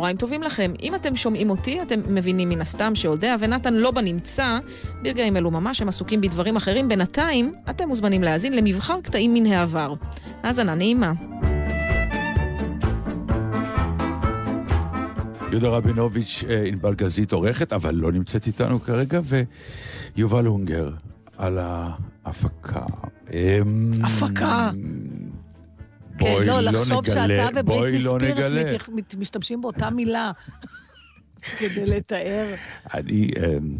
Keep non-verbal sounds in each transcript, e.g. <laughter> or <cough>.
צהריים טובים לכם. אם אתם שומעים אותי, אתם מבינים מן הסתם שאודיה ונתן לא בנמצא. ברגעים אלו ממש הם עסוקים בדברים אחרים. בינתיים, אתם מוזמנים להאזין למבחר קטעים מן העבר. האזנה נעימה. יהודה רבינוביץ', אה, ענבל גזית עורכת, אבל לא נמצאת איתנו כרגע, ויובל הונגר על ההפקה. אמ, הפקה. כן, לא, לא לחשוב שאתה ובריטני לא ספירס מת, משתמשים באותה מילה <laughs> כדי לתאר. אני... אמ,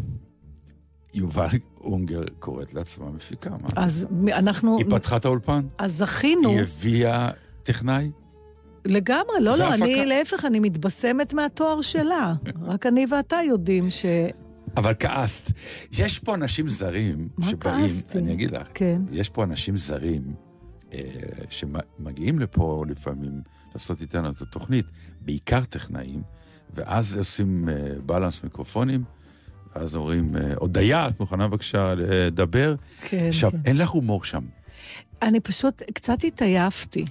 יובל אונגר קוראת לעצמה מפיקה. אז אנחנו... היא פתחה את האולפן. אז זכינו. היא הביאה טכנאי. לגמרי, לא, לא, אני להפך, אני מתבשמת מהתואר שלה. <laughs> רק אני ואתה יודעים ש... אבל כעסת. יש פה אנשים זרים שבאים... מה כעסתי? אני אגיד לך. כן. יש פה אנשים זרים שמגיעים לפה לפעמים לעשות איתנו את התוכנית, בעיקר טכנאים, ואז עושים בלנס אה, מיקרופונים, ואז אומרים, הודיה, את מוכנה בבקשה לדבר? כן, עכשיו, כן. אין לך הומור שם. אני פשוט קצת התעייפתי.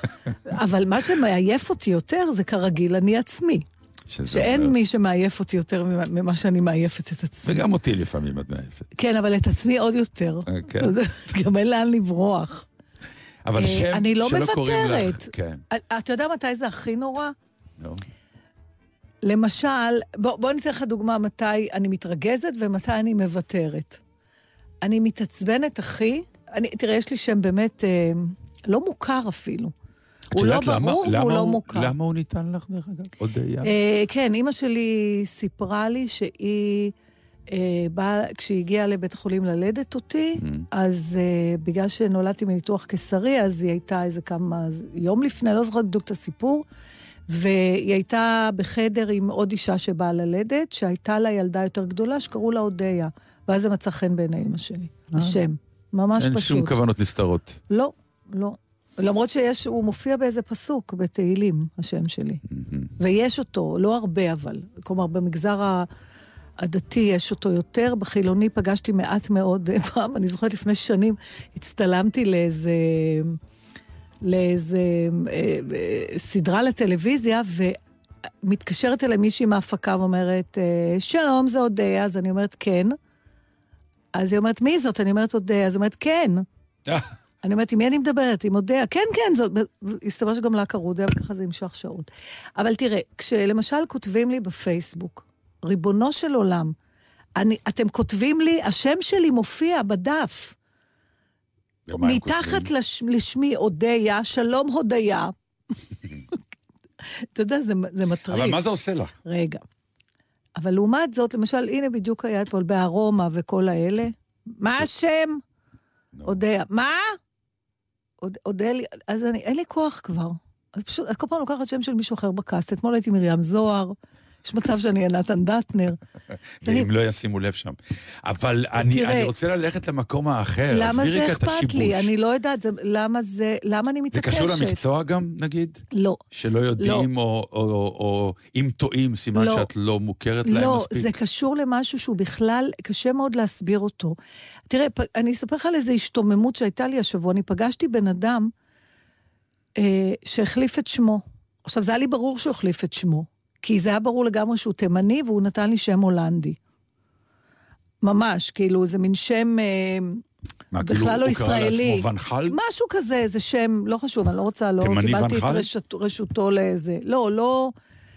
<laughs> אבל מה שמעייף אותי יותר זה כרגיל אני עצמי. שאין אומר... מי שמעייף אותי יותר ממה שאני מעייפת את עצמי. וגם אותי לפעמים את מעייפת. כן, אבל את עצמי עוד יותר. כן. <laughs> גם אין לאן לברוח. אבל אה, שם אני לא שלא קוראים לך. כן. אתה יודע מתי זה הכי נורא? לא. למשל, בוא, בוא ניתן לך דוגמה מתי אני מתרגזת ומתי אני מוותרת. אני מתעצבנת הכי, אני, תראה, יש לי שם באמת אה, לא מוכר אפילו. הוא לא למה, ברור למה והוא לא הוא, מוכר. למה הוא ניתן לך, דרך אגב? הודיה? אה, כן, אימא שלי סיפרה לי שהיא... אה, בא, כשהיא הגיעה לבית החולים ללדת אותי, mm. אז אה, בגלל שנולדתי מניתוח קיסרי, אז היא הייתה איזה כמה, יום לפני, לא זוכרת בדיוק את הסיפור, והיא הייתה בחדר עם עוד אישה שבאה ללדת, שהייתה לה ילדה יותר גדולה, שקראו לה אודיה. ואז זה מצא חן בעיני אמא שלי. אה. השם. ממש אין פשוט. אין שום כוונות נסתרות. לא, לא. למרות שיש, הוא מופיע באיזה פסוק בתהילים, השם שלי. Mm-hmm. ויש אותו, לא הרבה אבל. כלומר, במגזר ה... הדתי יש אותו יותר, בחילוני פגשתי מעט מאוד פעם, אני זוכרת לפני שנים, הצטלמתי לאיזה... לאיזה אה, אה, סדרה לטלוויזיה, ומתקשרת אליי מישהי מההפקה ואומרת, אה, שלום, זה אודיה, אז אני אומרת, כן. אז היא אומרת, מי זאת? אני אומרת, אודיה. אז היא אומרת, כן. <laughs> אני אומרת, עם מי אני מדברת? עם אודיה? כן, כן, זאת... הסתבר שגם לה קראו אודיה, וככה זה המשך שעות. אבל תראה, כשלמשל כותבים לי בפייסבוק, ריבונו של עולם, אני, אתם כותבים לי, השם שלי מופיע בדף. מתחת לש, לשמי אודיה, שלום הודיה. <laughs> אתה יודע, זה, זה מטריד. אבל מה זה עושה לך? רגע. אבל לעומת זאת, למשל, הנה בדיוק היה אתמול בארומה וכל האלה. מה השם? אודיה. מה? אודלי, אז אני, אין לי כוח כבר. אז פשוט, כל פעם לוקחת שם של מישהו אחר בקאסט. אתמול הייתי מרים זוהר. יש מצב שאני אהיה נתן דטנר. <laughs> ואם לא ישימו לב שם. אבל אני רוצה ללכת למקום האחר. למה זה אכפת לי? אני לא יודעת, למה זה, למה אני מתעקשת? זה קשור למקצוע גם, נגיד? לא. שלא יודעים, או אם טועים, סימן לא. שאת לא מוכרת להם מספיק? לא, זה קשור למשהו שהוא בכלל, קשה מאוד להסביר אותו. תראה, אני אספר לך על איזו השתוממות שהייתה לי השבוע. אני פגשתי בן אדם אה, שהחליף את שמו. עכשיו, זה היה לי ברור שהוא החליף את שמו. כי זה היה ברור לגמרי שהוא תימני, והוא נתן לי שם הולנדי. ממש, כאילו, זה מין שם... אה, מה, בכלל כאילו לא הוא ישראלי. קרא לעצמו ונחל? משהו כזה, זה שם, לא חשוב, אני לא רוצה, לא קיבלתי ונחל? את רשות, רשותו לאיזה... לא, לא...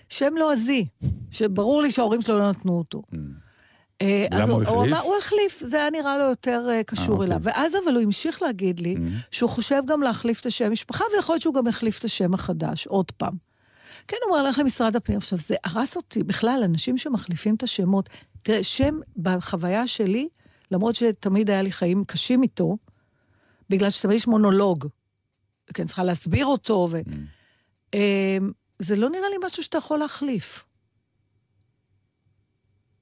שם לועזי, שברור לי שההורים שלו לא נתנו אותו. אה, למה אז הוא הוא, החליף? הוא החליף, זה היה נראה לו יותר uh, קשור אוקיי. אליו. ואז אבל הוא המשיך להגיד לי Mm-hmm. שהוא חושב גם להחליף את השם משפחה, ויכול להיות שהוא גם החליף את השם החדש, עוד פעם. כן, הוא הלך למשרד הפנים. עכשיו, זה הרס אותי בכלל, אנשים שמחליפים את השמות. תראה, שם בחוויה שלי, למרות שתמיד היה לי חיים קשים איתו, בגלל שתמיד יש מונולוג. כן, צריכה להסביר אותו, ו... אמ, זה לא נראה לי משהו שאתה יכול להחליף.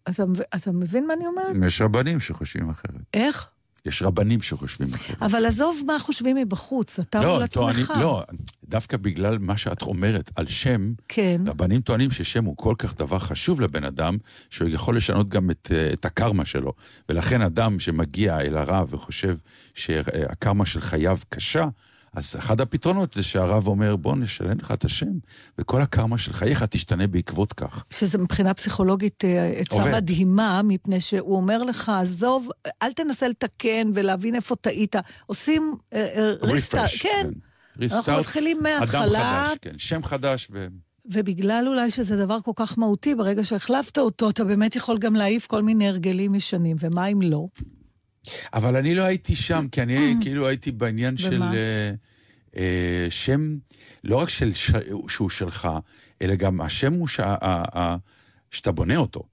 אתה, אתה מבין מה אני אומרת? יש רבנים שחושבים אחרת. איך? יש רבנים שחושבים אחרת. אבל עזוב מה חושבים מבחוץ, אתה לא, מול עצמך. לא, דווקא בגלל מה שאת אומרת על שם, כן. רבנים טוענים ששם הוא כל כך דבר חשוב לבן אדם, שהוא יכול לשנות גם את, אה, את הקרמה שלו. ולכן אדם שמגיע אל הרב וחושב שהקרמה של חייו קשה, אז אחד הפתרונות זה שהרב אומר, בוא נשלם לך את השם, וכל הקרמה של חייך תשתנה בעקבות כך. שזה מבחינה פסיכולוגית אה, עצה מדהימה, מפני שהוא אומר לך, עזוב, אל תנסה לתקן ולהבין איפה טעית. עושים ריסטארט, אה, כן. כן. ריסטארט, אנחנו מתחילים מההתחלה. אדם חדש, כן, שם חדש ו... ובגלל אולי שזה דבר כל כך מהותי, ברגע שהחלפת אותו, אתה באמת יכול גם להעיף כל מיני הרגלים ישנים, ומה אם לא? אבל אני לא הייתי שם, כי אני <clears throat> כאילו הייתי בעניין של אה, אה, שם, לא רק של, ש, שהוא שלך, אלא גם השם הוא ש, שאתה בונה אותו.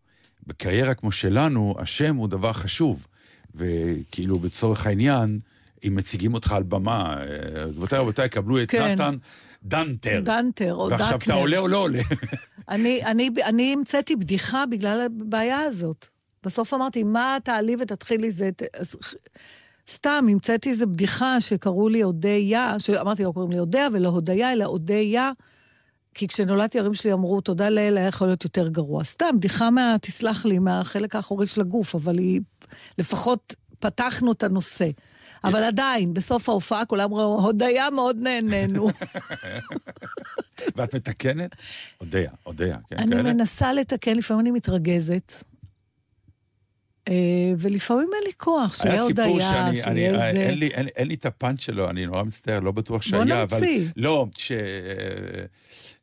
בקריירה כמו שלנו, השם הוא דבר חשוב. וכאילו, לצורך העניין, אם מציגים אותך על במה, אה, גבירותיי רבותיי, קבלו את כן. נתן דנטר. דנטר או דקנר. ועכשיו אתה עולה או לא עולה. <laughs> אני, אני, אני המצאתי בדיחה בגלל הבעיה הזאת. בסוף אמרתי, מה תעלי ותתחילי זה... סתם, המצאתי איזו בדיחה שקראו לי אודיה, שאמרתי, לא קוראים לי אודיה ולא הודיה, אלא אודיה, כי כשנולדתי ההורים שלי אמרו, תודה לאל, היה יכול להיות יותר גרוע. סתם, בדיחה מה, תסלח לי, מהחלק האחורי של הגוף, אבל היא, לפחות פתחנו את הנושא. אבל עדיין, בסוף ההופעה כולם ראו, הודיה מאוד נהנינו. <laughs> ואת מתקנת? הודיה, הודיה, כן, אני מנסה לתקן, לפעמים אני מתרגזת. אה, ולפעמים אין לי כוח, שיהיה הודיה, שיהיה זה. אין לי, אין, אין לי את הפאנץ' שלו, אני נורא מצטער, לא בטוח שהיה, אבל... בוא נמציא. לא, ש...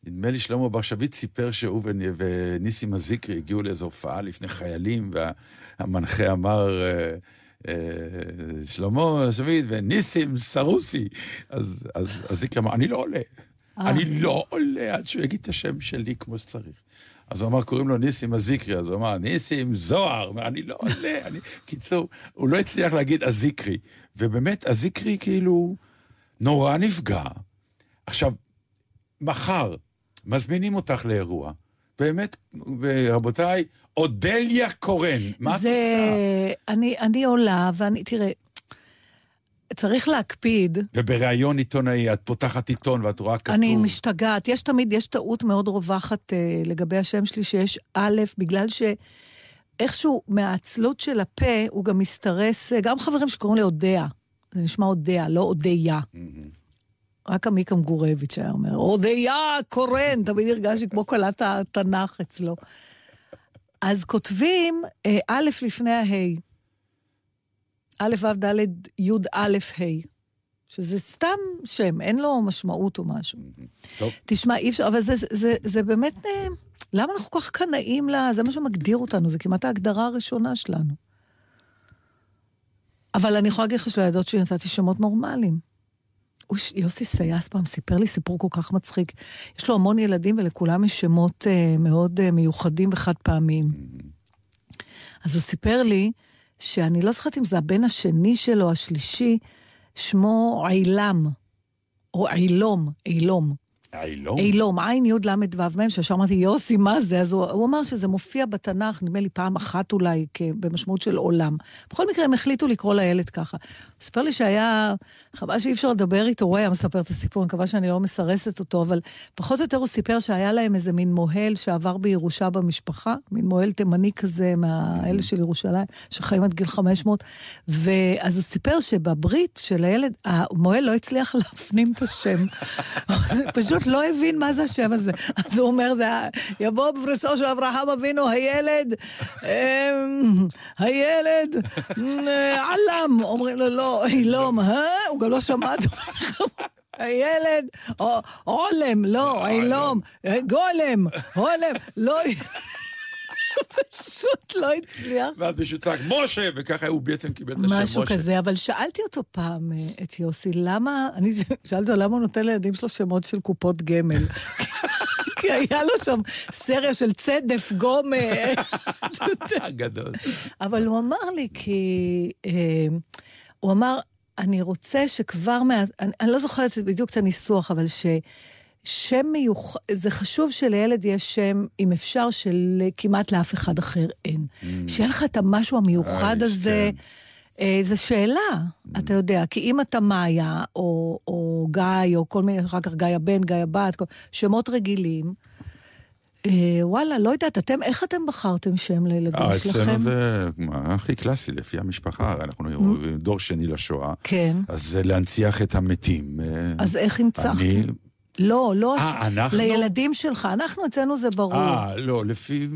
נדמה לי שלמה בר שביט סיפר שהוא וניסים הזיקרי הגיעו לאיזו הופעה לפני חיילים, והמנחה אמר... אה, אה, שלמה שביט וניסים סרוסי. אז, אז, אז זיקרי אמר, אני לא עולה. אני לא עולה עד שהוא יגיד את השם שלי כמו שצריך. אז הוא אמר, קוראים לו ניסים הזיקרי, אז הוא אמר, ניסים זוהר, אני לא עולה, אני... <laughs> קיצור, הוא לא הצליח להגיד הזיקרי. ובאמת, הזיקרי כאילו נורא נפגע. עכשיו, מחר מזמינים אותך לאירוע. באמת, ורבותיי, אודליה קורן, מה את עושה? אני, אני עולה, ואני, תראה, צריך להקפיד. ובריאיון עיתונאי, את פותחת עיתון ואת רואה כתוב... אני משתגעת. יש תמיד, יש טעות מאוד רווחת אה, לגבי השם שלי, שיש א', בגלל שאיכשהו מהעצלות של הפה, הוא גם מסתרס, אה, גם חברים שקוראים לי אודיה. זה נשמע אודיה, לא אודיה. רק עמיקה מגורביץ' היה אומר, אודיה קורן, תמיד הרגשתי כמו קולת התנ"ך אצלו. אז כותבים אה, א' לפני הה'. א', ו', ד', י', א', ה', שזה סתם שם, אין לו משמעות או משהו. טוב. תשמע, אי אפשר, אבל זה, זה, זה, זה באמת, אה, למה אנחנו כל כך קנאים לה? זה מה שמגדיר אותנו, זה כמעט ההגדרה הראשונה שלנו. אבל אני יכולה להגיד לך שלילדות שלי נתתי שמות נורמליים. יוסי סייס פעם סיפר לי סיפור כל כך מצחיק. יש לו המון ילדים ולכולם יש שמות uh, מאוד uh, מיוחדים וחד פעמיים. Mm-hmm. אז הוא סיפר לי שאני לא זוכרת אם זה הבן השני שלו, השלישי, שמו עילם, או עילום, עילום. אילום? אילום, עין י' ל' ו' מ', שישר אמרתי, יוסי, מה זה? אז הוא, הוא אמר שזה מופיע בתנ"ך, נדמה לי פעם אחת אולי, במשמעות של עולם. בכל מקרה, הם החליטו לקרוא לילד ככה. הוא סיפר לי שהיה, חבל שאי אפשר לדבר איתו, הוא היה מספר את הסיפור, אני מקווה שאני לא מסרסת אותו, אבל פחות או יותר הוא סיפר שהיה להם איזה מין מוהל שעבר בירושה במשפחה, מין מוהל תימני כזה, מהאלה של ירושלים, שחיים עד גיל 500, ואז הוא סיפר שבברית של הילד, המוהל לא הצליח <laughs> להפנים את השם. <laughs> פשוט פשוט לא הבין מה זה השם הזה. <laughs> אז הוא אומר, זה יבוא בפרסו של אברהם אבינו, הילד, אמ, הילד, עלם. אומרים לו, לא, אילום, אה? הוא גם לא שמע את <laughs> הילד, עולם, לא, אילום, גולם, הולם, לא... פשוט לא הצליח. ואז מישהו צעק, משה, וככה הוא בעצם קיבל את השם משה. משהו כזה, אבל שאלתי אותו פעם, אה, את יוסי, למה, אני <laughs> שאלתי אותו למה הוא נותן לילדים שלו שמות של קופות גמל. <laughs> כי היה לו שם סריה של צדף, גומה. <laughs> גדול. אבל הוא אמר לי, כי... אה, הוא אמר, אני רוצה שכבר מה... אני, אני לא זוכרת בדיוק את הניסוח, אבל ש... שם מיוחד, זה חשוב שלילד יש שם, אם אפשר, של כמעט לאף אחד אחר אין. Mm. שיהיה לך את המשהו המיוחד איש, הזה. כן. אה, זו שאלה, אתה יודע, כי אם אתה מאיה, או, או גיא, או כל מיני, אחר כך גיא הבן, גיא הבת, כל- שמות רגילים, אה, וואלה, לא יודעת, אתם, איך אתם בחרתם שם לילדים אה, שלכם? אצלנו זה מה, הכי קלאסי, לפי המשפחה, אנחנו דור שני לשואה, כן. אז זה להנציח את המתים. אה, אז איך הנצחתם? לא, לא, אה, אנחנו? לילדים שלך. אנחנו, אצלנו זה ברור. אה, לא, לפי...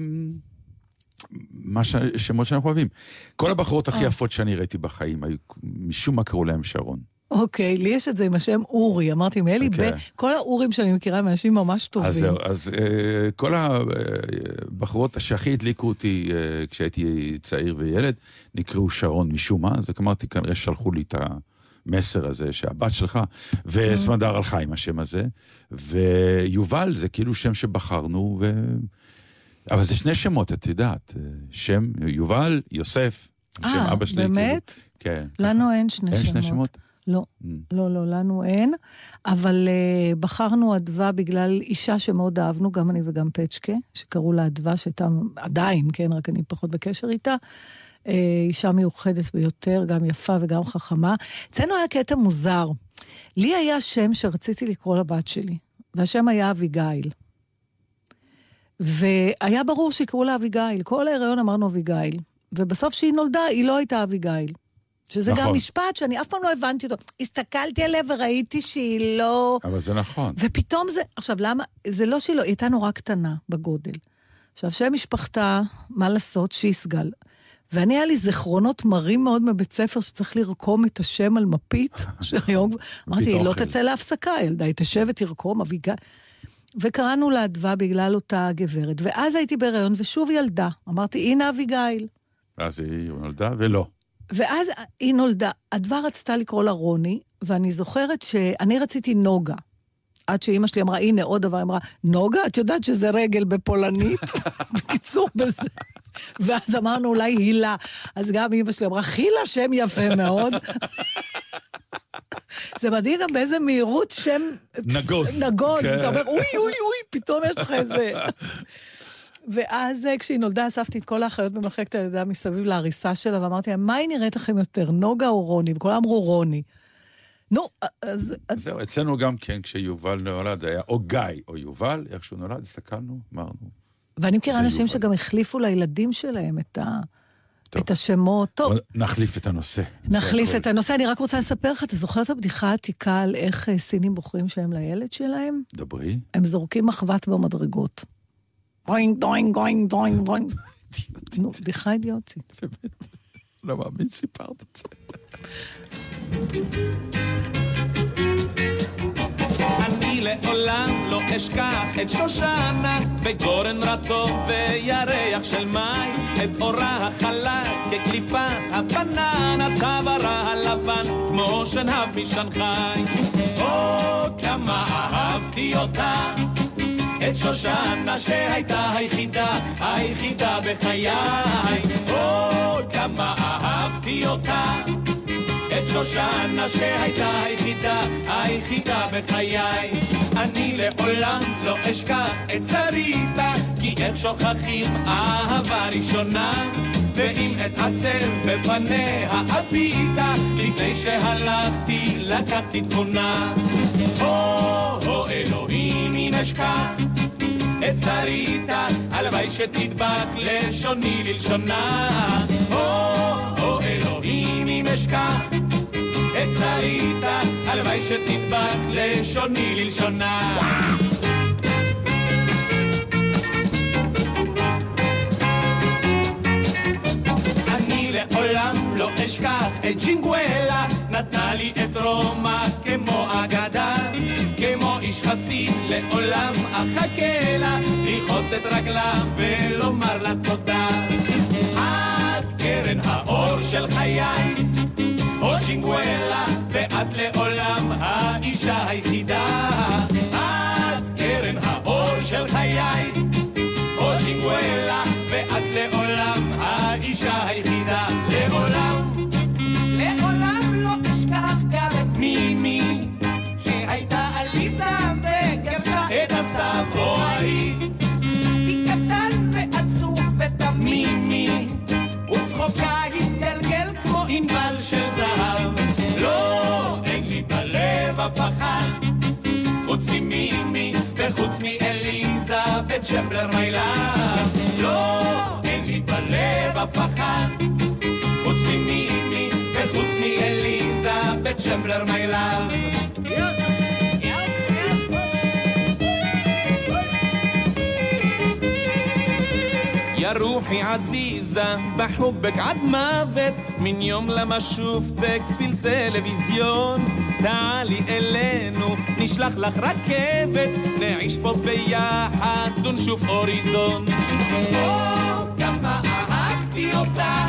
מה ש... שמות שאנחנו אוהבים. כל הבחורות הכי אה. יפות שאני ראיתי בחיים, היו, משום מה קראו להם שרון. אוקיי, לי יש את זה עם השם אורי. אמרתי, אם אלי אוקיי. בן, כל האורים שאני מכירה הם אנשים ממש טובים. אז זהו, אז אה, כל הבחורות שהכי הדליקו אותי אה, כשהייתי צעיר וילד, נקראו שרון משום מה, אז אמרתי, כנראה שלחו לי את המסר הזה שהבת שלך, וסמדר הלכה עם השם הזה, ויובל זה כאילו שם שבחרנו, ו... אבל זה שני שמות, את יודעת, אה, שם יובל, יוסף, שם אה, אבא שלי. באמת? כאילו, כן. לנו אין שני אין שמות. שני שמות? לא, Mm. לא, לא, לנו אין. אבל uh, בחרנו אדווה בגלל אישה שמאוד אהבנו, גם אני וגם פצ'קה, שקראו לה אדווה, שהייתה עדיין, כן, רק אני פחות בקשר איתה. Uh, אישה מיוחדת ביותר, גם יפה וגם חכמה. אצלנו היה קטע מוזר. לי היה שם שרציתי לקרוא לבת שלי, והשם היה אביגיל. והיה ברור שיקראו לה אביגיל. כל ההיריון אמרנו אביגיל. ובסוף שהיא נולדה, היא לא הייתה אביגיל. שזה נכון. גם משפט שאני אף פעם לא הבנתי אותו. הסתכלתי עליה וראיתי שהיא לא... אבל זה נכון. ופתאום זה... עכשיו, למה? זה לא שהיא לא... היא הייתה נורא קטנה בגודל. עכשיו, שם משפחתה, מה לעשות? שיסגל. ואני, היה לי זיכרונות מרים מאוד מבית ספר שצריך לרקום את השם על מפית. <laughs> שהיום... אמרתי, היא לא. תצא להפסקה, ילדה, היא תשב ותרקום, אביגל. וקראנו לה אדווה בגלל אותה גברת. ואז הייתי בהיריון, ושוב ילדה. אמרתי, הנה אביגיל. אז היא נולדה ולא. ואז היא נולדה, אדווה רצתה לקרוא לה רוני, ואני זוכרת שאני רציתי נוגה. עד שאימא שלי אמרה, הנה עוד דבר, אמרה, נוגה? את יודעת שזה רגל בפולנית? <laughs> בקיצור, בזה. ואז אמרנו, אולי הילה. אז גם אימא שלי אמרה, חילה, שם יפה מאוד. <laughs> זה מדהים גם באיזה מהירות שם... נגוז. נגוז. כן. אתה אומר, אוי, אוי, אוי, פתאום יש לך איזה... <laughs> ואז אה, כשהיא נולדה, אספתי את כל האחיות במחלקת הלידה מסביב להריסה שלה, ואמרתי להם, מה היא נראית לכם יותר, נוגה או רוני? וכולם אמרו רוני. נו, אז... אז זהו, אצלנו גם כן, כשיובל נולד, היה או גיא או יובל, איך שהוא נולד, הסתכלנו, אמרנו. ואני מכירה אנשים. שגם החליפו לילדים שלהם את, ה... טוב. את השמות. טוב, נחליף את הנושא. נחליף הכל. את הנושא. אני רק רוצה לספר לך, אתה זוכר את הבדיחה העתיקה על איך אה, סינים בוחרים שם לילד שלהם? דברי. הם זורקים מחבת במדרגות. דוינג, דוינג, דוינג, דוינג, דוינג. נו, בדיחה אידיוטית. לא מאמין סיפרת את זה. אני לעולם לא אשכח את שושנה בגורן רטוב וירח של מים את אורה החלק כקליפה הבננה צווארה הלבן כמו שנהב משנגחאי או כמה אהבתי אותה את שושנה שהייתה היחידה, היחידה בחיי או כמה אהבתי אותה את שושנה שהייתה היחידה, היחידה בחיי. אני לעולם לא אשכח את שריתה, כי איך שוכחים אהבה ראשונה, ואם אתעצר בפניה הביטה, לפני שהלכתי לקחתי תמונה. או, או אלוהים אם אשכח את שריתה, הלוואי שתדבק לשוני ללשונה. או, או אלוהים אם אשכח את שריתה, הלוואי שתדבק לשוני ללשונה. לעולם לא אשכח את ג'ינגואלה, נתנה לי את רומא כמו אגדה, כמו איש חסיד לעולם אחכה לה, לרחוץ את רגלה ולומר לה תודה. את קרן האור של חיי, או ג'ינגואלה, ואת לעולם האישה היחידה. את קרן האור של חיי, בצ'מבלר מיילב. לא, אין לי בלב אף אחת, يا روحي عزيزة بحبك عد موت من يوم لما شفتك في التلفزيون تعالي אלינו, נשלח לך רכבת, נעיש פה ביחד ונשוף אוריזון. או, כמה אהבתי אותה,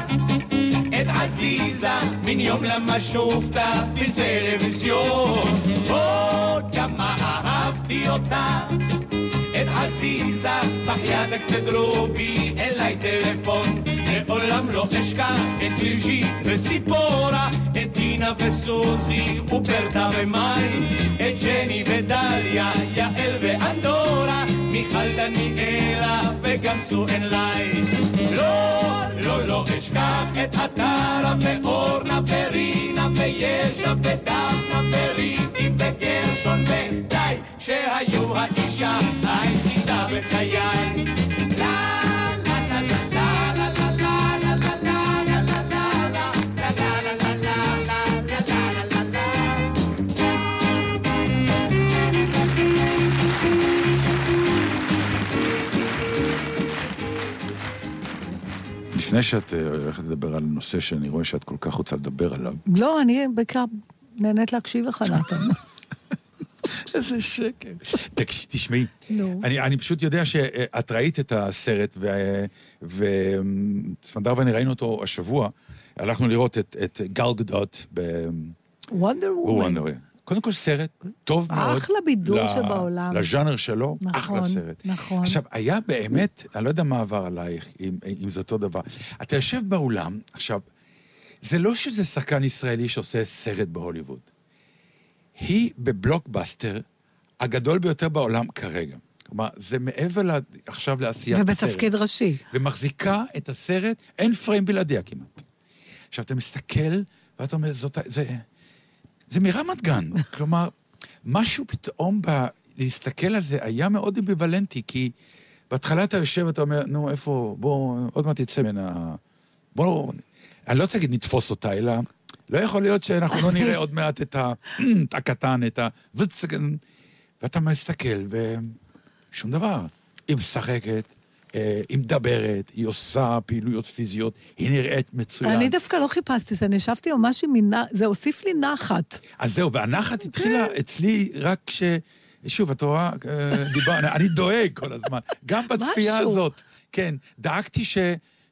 את עזיזה, מן יום למה שופתה פיל טלוויזיון. או, כמה אהבתי אותה. את עזיזה, בחייתק תדרובי אליי טלפון. לעולם לא אשכח את ליז'י וציפורה, את טינה וסוזי וברטה ומאי, את ג'ני ודליה, יעל ואנדורה, מיכל דניאלה וגם סואן לי. לא, לא, לא אשכח את עטרה ואורנה ורינה וישע ודפנה וריטי וגרשון ודי, שהיו האישה היחידה בחיי. לפני שאת אה, הולכת לדבר על נושא שאני רואה שאת כל כך רוצה לדבר עליו, לא, אני בעיקר נהנית להקשיב לך, נתן. <laughs> <laughs> איזה שקר. תשמעי. אני, אני פשוט יודע שאת ראית את הסרט, וסמדר ואני ראינו אותו השבוע. הלכנו לראות את, את גל גדות וונדר וומן. קודם כל סרט טוב מאוד. אחלה בידור שבעולם. לז'אנר שלו, נכון, אחלה סרט. נכון. עכשיו, היה באמת, אני לא יודע מה עבר עלייך, אם, אם זה אותו דבר. אתה יושב באולם, עכשיו, זה לא שזה שחקן ישראלי שעושה סרט בהוליווד. היא בבלוקבאסטר הגדול ביותר בעולם כרגע. כלומר, זה מעבר לה, עכשיו לעשיית הסרט. ובתפקיד ראשי. ומחזיקה את הסרט, אין פריים בלעדיה כמעט. עכשיו, אתה מסתכל, ואתה אומר, זאת, זה, זה מרמת גן. <laughs> כלומר, משהו פתאום ב... להסתכל על זה היה מאוד אמביוולנטי, כי בהתחלה אתה יושב ואתה אומר, נו, איפה, בוא, עוד מעט תצא ממנה... בוא, אני לא רוצה להגיד נתפוס אותה, אלא לא יכול להיות שאנחנו לא נראה עוד מעט את <clears throat> הקטן, את ה... ואתה מסתכל, ושום דבר. היא משחקת, אה, היא מדברת, היא עושה פעילויות פיזיות, היא נראית מצוין. אני דווקא לא חיפשתי זה, אני ישבתי ממש עם מינה, זה הוסיף לי נחת. אז זהו, והנחת התחילה אצלי רק כש... שוב, את רואה, אה, דיבר, אני, דואג כל הזמן, גם <laughs> בצפייה. הזאת. כן, דאגתי ש,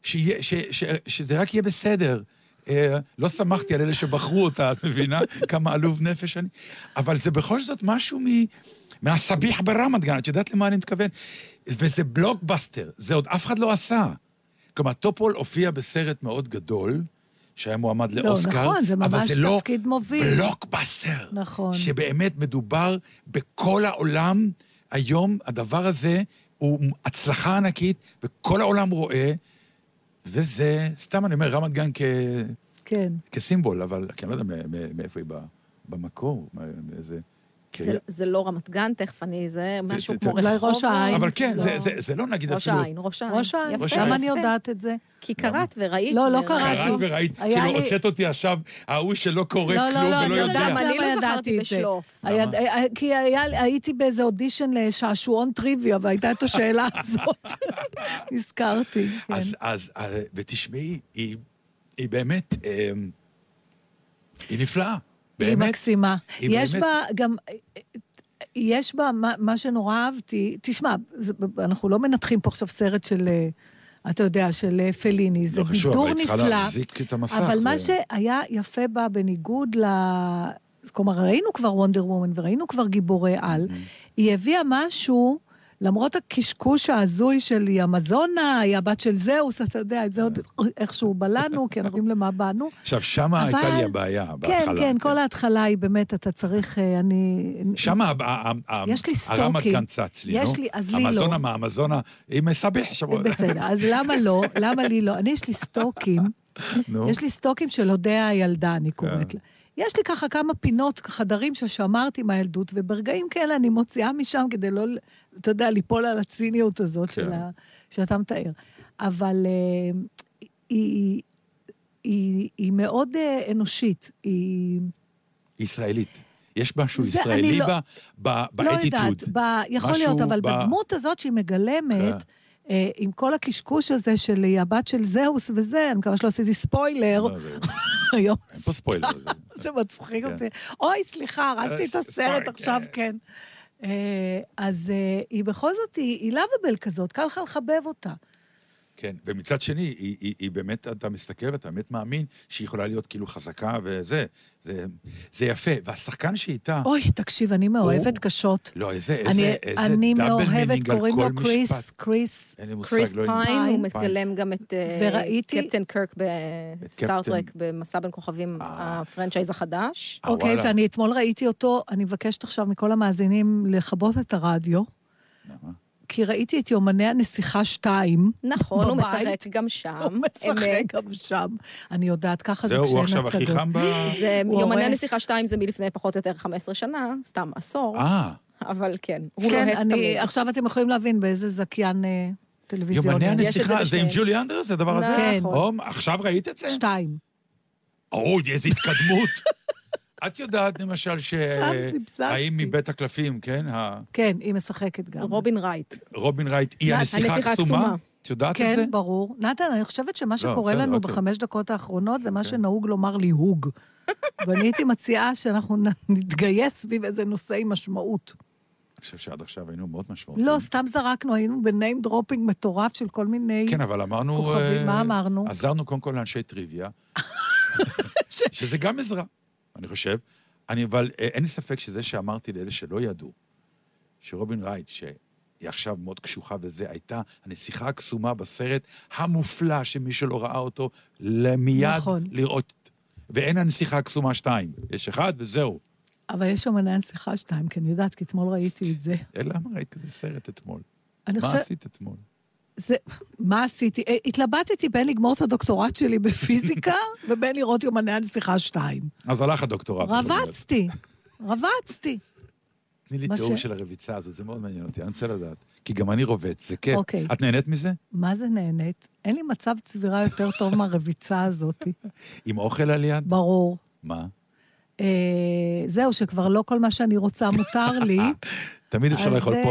שיה, ש, ש, שזה רק יהיה בסדר. אה, לא שמחתי על אלה שבחרו אותה, את מבינה? <laughs> כמה עלוב נפש אני. אבל זה בכל זאת משהו מ... מהסביח ברמת גן, את יודעת למה אני מתכוון? וזה בלוקבאסטר, זה עוד אף אחד לא עשה. כלומר, טופול הופיע בסרט מאוד גדול, שהיה מועמד לא, לאוסקר, נכון, זה אבל ממש זה לא תפקיד מוביל. בלוקבאסטר. נכון. שבאמת מדובר בכל העולם. היום הדבר הזה הוא הצלחה ענקית, וכל העולם רואה, וזה, סתם אני אומר, רמת גן כ... כן. כסימבול, אבל כי אני לא יודע מאיפה היא באה, במקור, מאיזה... זה, זה לא רמת גן, תכף אני, זה משהו כמו אולי רחובות. ראש העין. אבל כן, לא. זה- זה- זה לא נגיד ראש אפילו... העין, ראש העין. ראש העין, יפה, למה. אני. יודעת את זה? כי קראת וראית. לא, לא. קראתי. קראת וראית, כאילו לי- הוצאת אותי עכשיו, ההוא שלא קורא לא, לא, כלום לא, ולא יודע. גם יודעת אני לא ידעתי זכרתי את זה. בשלוף. היה- למה? היה- כי היה- הייתי באיזה אודישן לשעשועון טריוויה, והייתה את השאלה <laughs> הזאת. נזכרתי, כן. אז, אה, ותשמעי, היא, באמת, אה, היא נפלאה. היא באמת. מקסימה. היא יש באמת- בה גם... יש בה, מה, מה שנורא אהבתי, תשמע, זה, אנחנו לא מנתחים פה עכשיו סרט של, אה, אתה יודע, של אה, פליני, זה לא חשוב, בידור אבל היא צריכה נפלא. להחזיק את המסך. אבל מה זה- שהיה יפה בה, בניגוד ל... כלומר, ראינו כבר וונדר וומן וראינו כבר גיבורי על, היא הביאה משהו, למרות הקשקוש ההזוי של היא המזונה, היא הבת של זהוס, אתה יודע, את זה עוד איכשהו בלענו, כי אנחנו יודעים למה באנו. עכשיו, שמה אבל- הייתה לי הבעיה, כן, בהתחלה. כן, כל ההתחלה היא באמת, אתה צריך, אה, אני... שמה יש לי הרמת סטוקים. כאן צץ לי, נו. יש לי, אז לי לא. המזונה מה, המזונה, היא מסבך עכשיו. בסדר, אז למה לא? למה לי לא? אני, יש לי סטוקים. יש לי סטוקים של אודיה הילדה, אני קוראת כן. לה. יש לי ככה כמה פינות, חדרים ששמרתי מהילדות, וברגעים כאלה אני מוציאה משם כדי לא, אתה יודע, ליפול על הציניות הזאת כן. של ה... שאתה מתאר. אבל אה, היא, היא, היא מאוד אה, אנושית. היא... ישראלית. יש משהו זה ישראלי לא- לא באטיטוד. יודעת, ב... יכול להיות, אבל ב- בדמות הזאת שהיא מגלמת, כן. אה, עם כל הקשקוש הזה של הבת של זהוס וזה, אני מקווה שלא עשיתי ספוילר, לא, <laughs> היום אין פה ספוילר. זה- מצחיק כן. אותי. אוי, סליחה, הרסתי את אה, הסרט עכשיו, כן. כן. אה, אז היא בכל זאת, היא היא לאביבל כזאת, קל לך לחבב אותה. כן, ומצד שני, היא, היא, היא באמת, אתה מסתכל ואתה באמת מאמין שהיא יכולה להיות כאילו חזקה וזה. זה, זה יפה. והשחקן שאיתה... אוי, תקשיב, אני מאוהבת קשות. לא, איזה, איזה, אני- איזה אני דאבל מאוהבת, מינינג על קוראים לו כל קריס, משפט. קריס, אין לי מושג, קריס לא יודעים. פיין, הוא. מגלם גם את אה, וראיתי- קפטן קרק בסטארטרק, קפטן. במסע בין כוכבים, אה. הפרנצ'ייז החדש. אה, אוקיי, וואלה. ואני אתמול ראיתי אותו, אני מבקשת עכשיו מכל המאזינים לכבות את הרדיו, למה? כי ראיתי את יומני הנסיכה 2. נכון, הוא בבית. משחק גם שם. הוא משחק אמת. גם שם. אני יודעת, ככה זה זהו, כשאין הוא הצגות. עכשיו הכי חם ב... זה הוא יומני הורס. הנסיכה 2 זה מלפני פחות או יותר 15 שנה, סתם עשור, אה, אבל כן, הוא כן, לוהט אני, תמיד. עכשיו אתם יכולים להבין באיזה זכיין אה, טלוויזיוני. יומני זה הנסיכה, זה עם. ג'ולי אנדרס, הדבר הזה? כן. נכון. עכשיו ראית את זה? שתיים. אוי, איזה התקדמות. <laughs> את יודעת, למשל, ש... סתם סבסדתי. האם מבית הקלפים, כן? כן, היא משחקת גם. רובין רייט. רובין רייט היא הנסיכה הקסומה? את יודעת את זה? כן, ברור. נתן, אני חושבת שמה שקורה בסדר, לנו אוקיי. בחמש דקות האחרונות זה מה שנהוג לומר ליהוג. ואני הייתי מציעה שאנחנו נתגייס סביב איזה נושא עם משמעות. אני חושב שעד עכשיו היינו מאוד משמעותיים. לא, סתם זרקנו, היינו ב name dropping מטורף של כל מיני... כן, אבל אמרנו... כוכבים, אה, מה אמרנו? עזרנו קודם כל לאנשי טריוויה, <laughs> שזה גם עזרה, אני חושב. אני, אבל אה, אין לי ספק שזה שאמרתי לאלה שלא ידעו, שרובין רייט, שהיא עכשיו מאוד קשוחה וזה, הייתה הנסיכה הקסומה בסרט המופלא, שמי שלא ראה אותו, מיד נכון. לראות. ואין הנסיכה הקסומה שתיים, יש אחד וזהו. אבל יש שם עניין שיחה שתיים, כי אני יודעת, כי אתמול ראיתי את זה. אלא למה ראית כזה סרט אתמול? מה חושבת... עשית אתמול? זה... מה עשיתי? אה, התלבטתי בין לגמור את הדוקטורט שלי בפיזיקה <laughs> ובין לראות יומני הנסיכה שתיים. אז הלך הדוקטורט. רבצתי, רבצתי. תני לי תיאור ש- של הרביצה הזאת, זה מאוד מעניין אותי, אני רוצה לדעת. כי גם אני רובץ, זה כיף. אוקיי. את נהנית מזה? מה זה נהנית? אין לי מצב צבירה יותר טוב מהרביצה הזאת, <laughs> עם אוכל על יד? ברור. מה? אה, זהו, שכבר לא כל מה שאני רוצה מותר לי. <laughs> תמיד אפשר לאכול אה,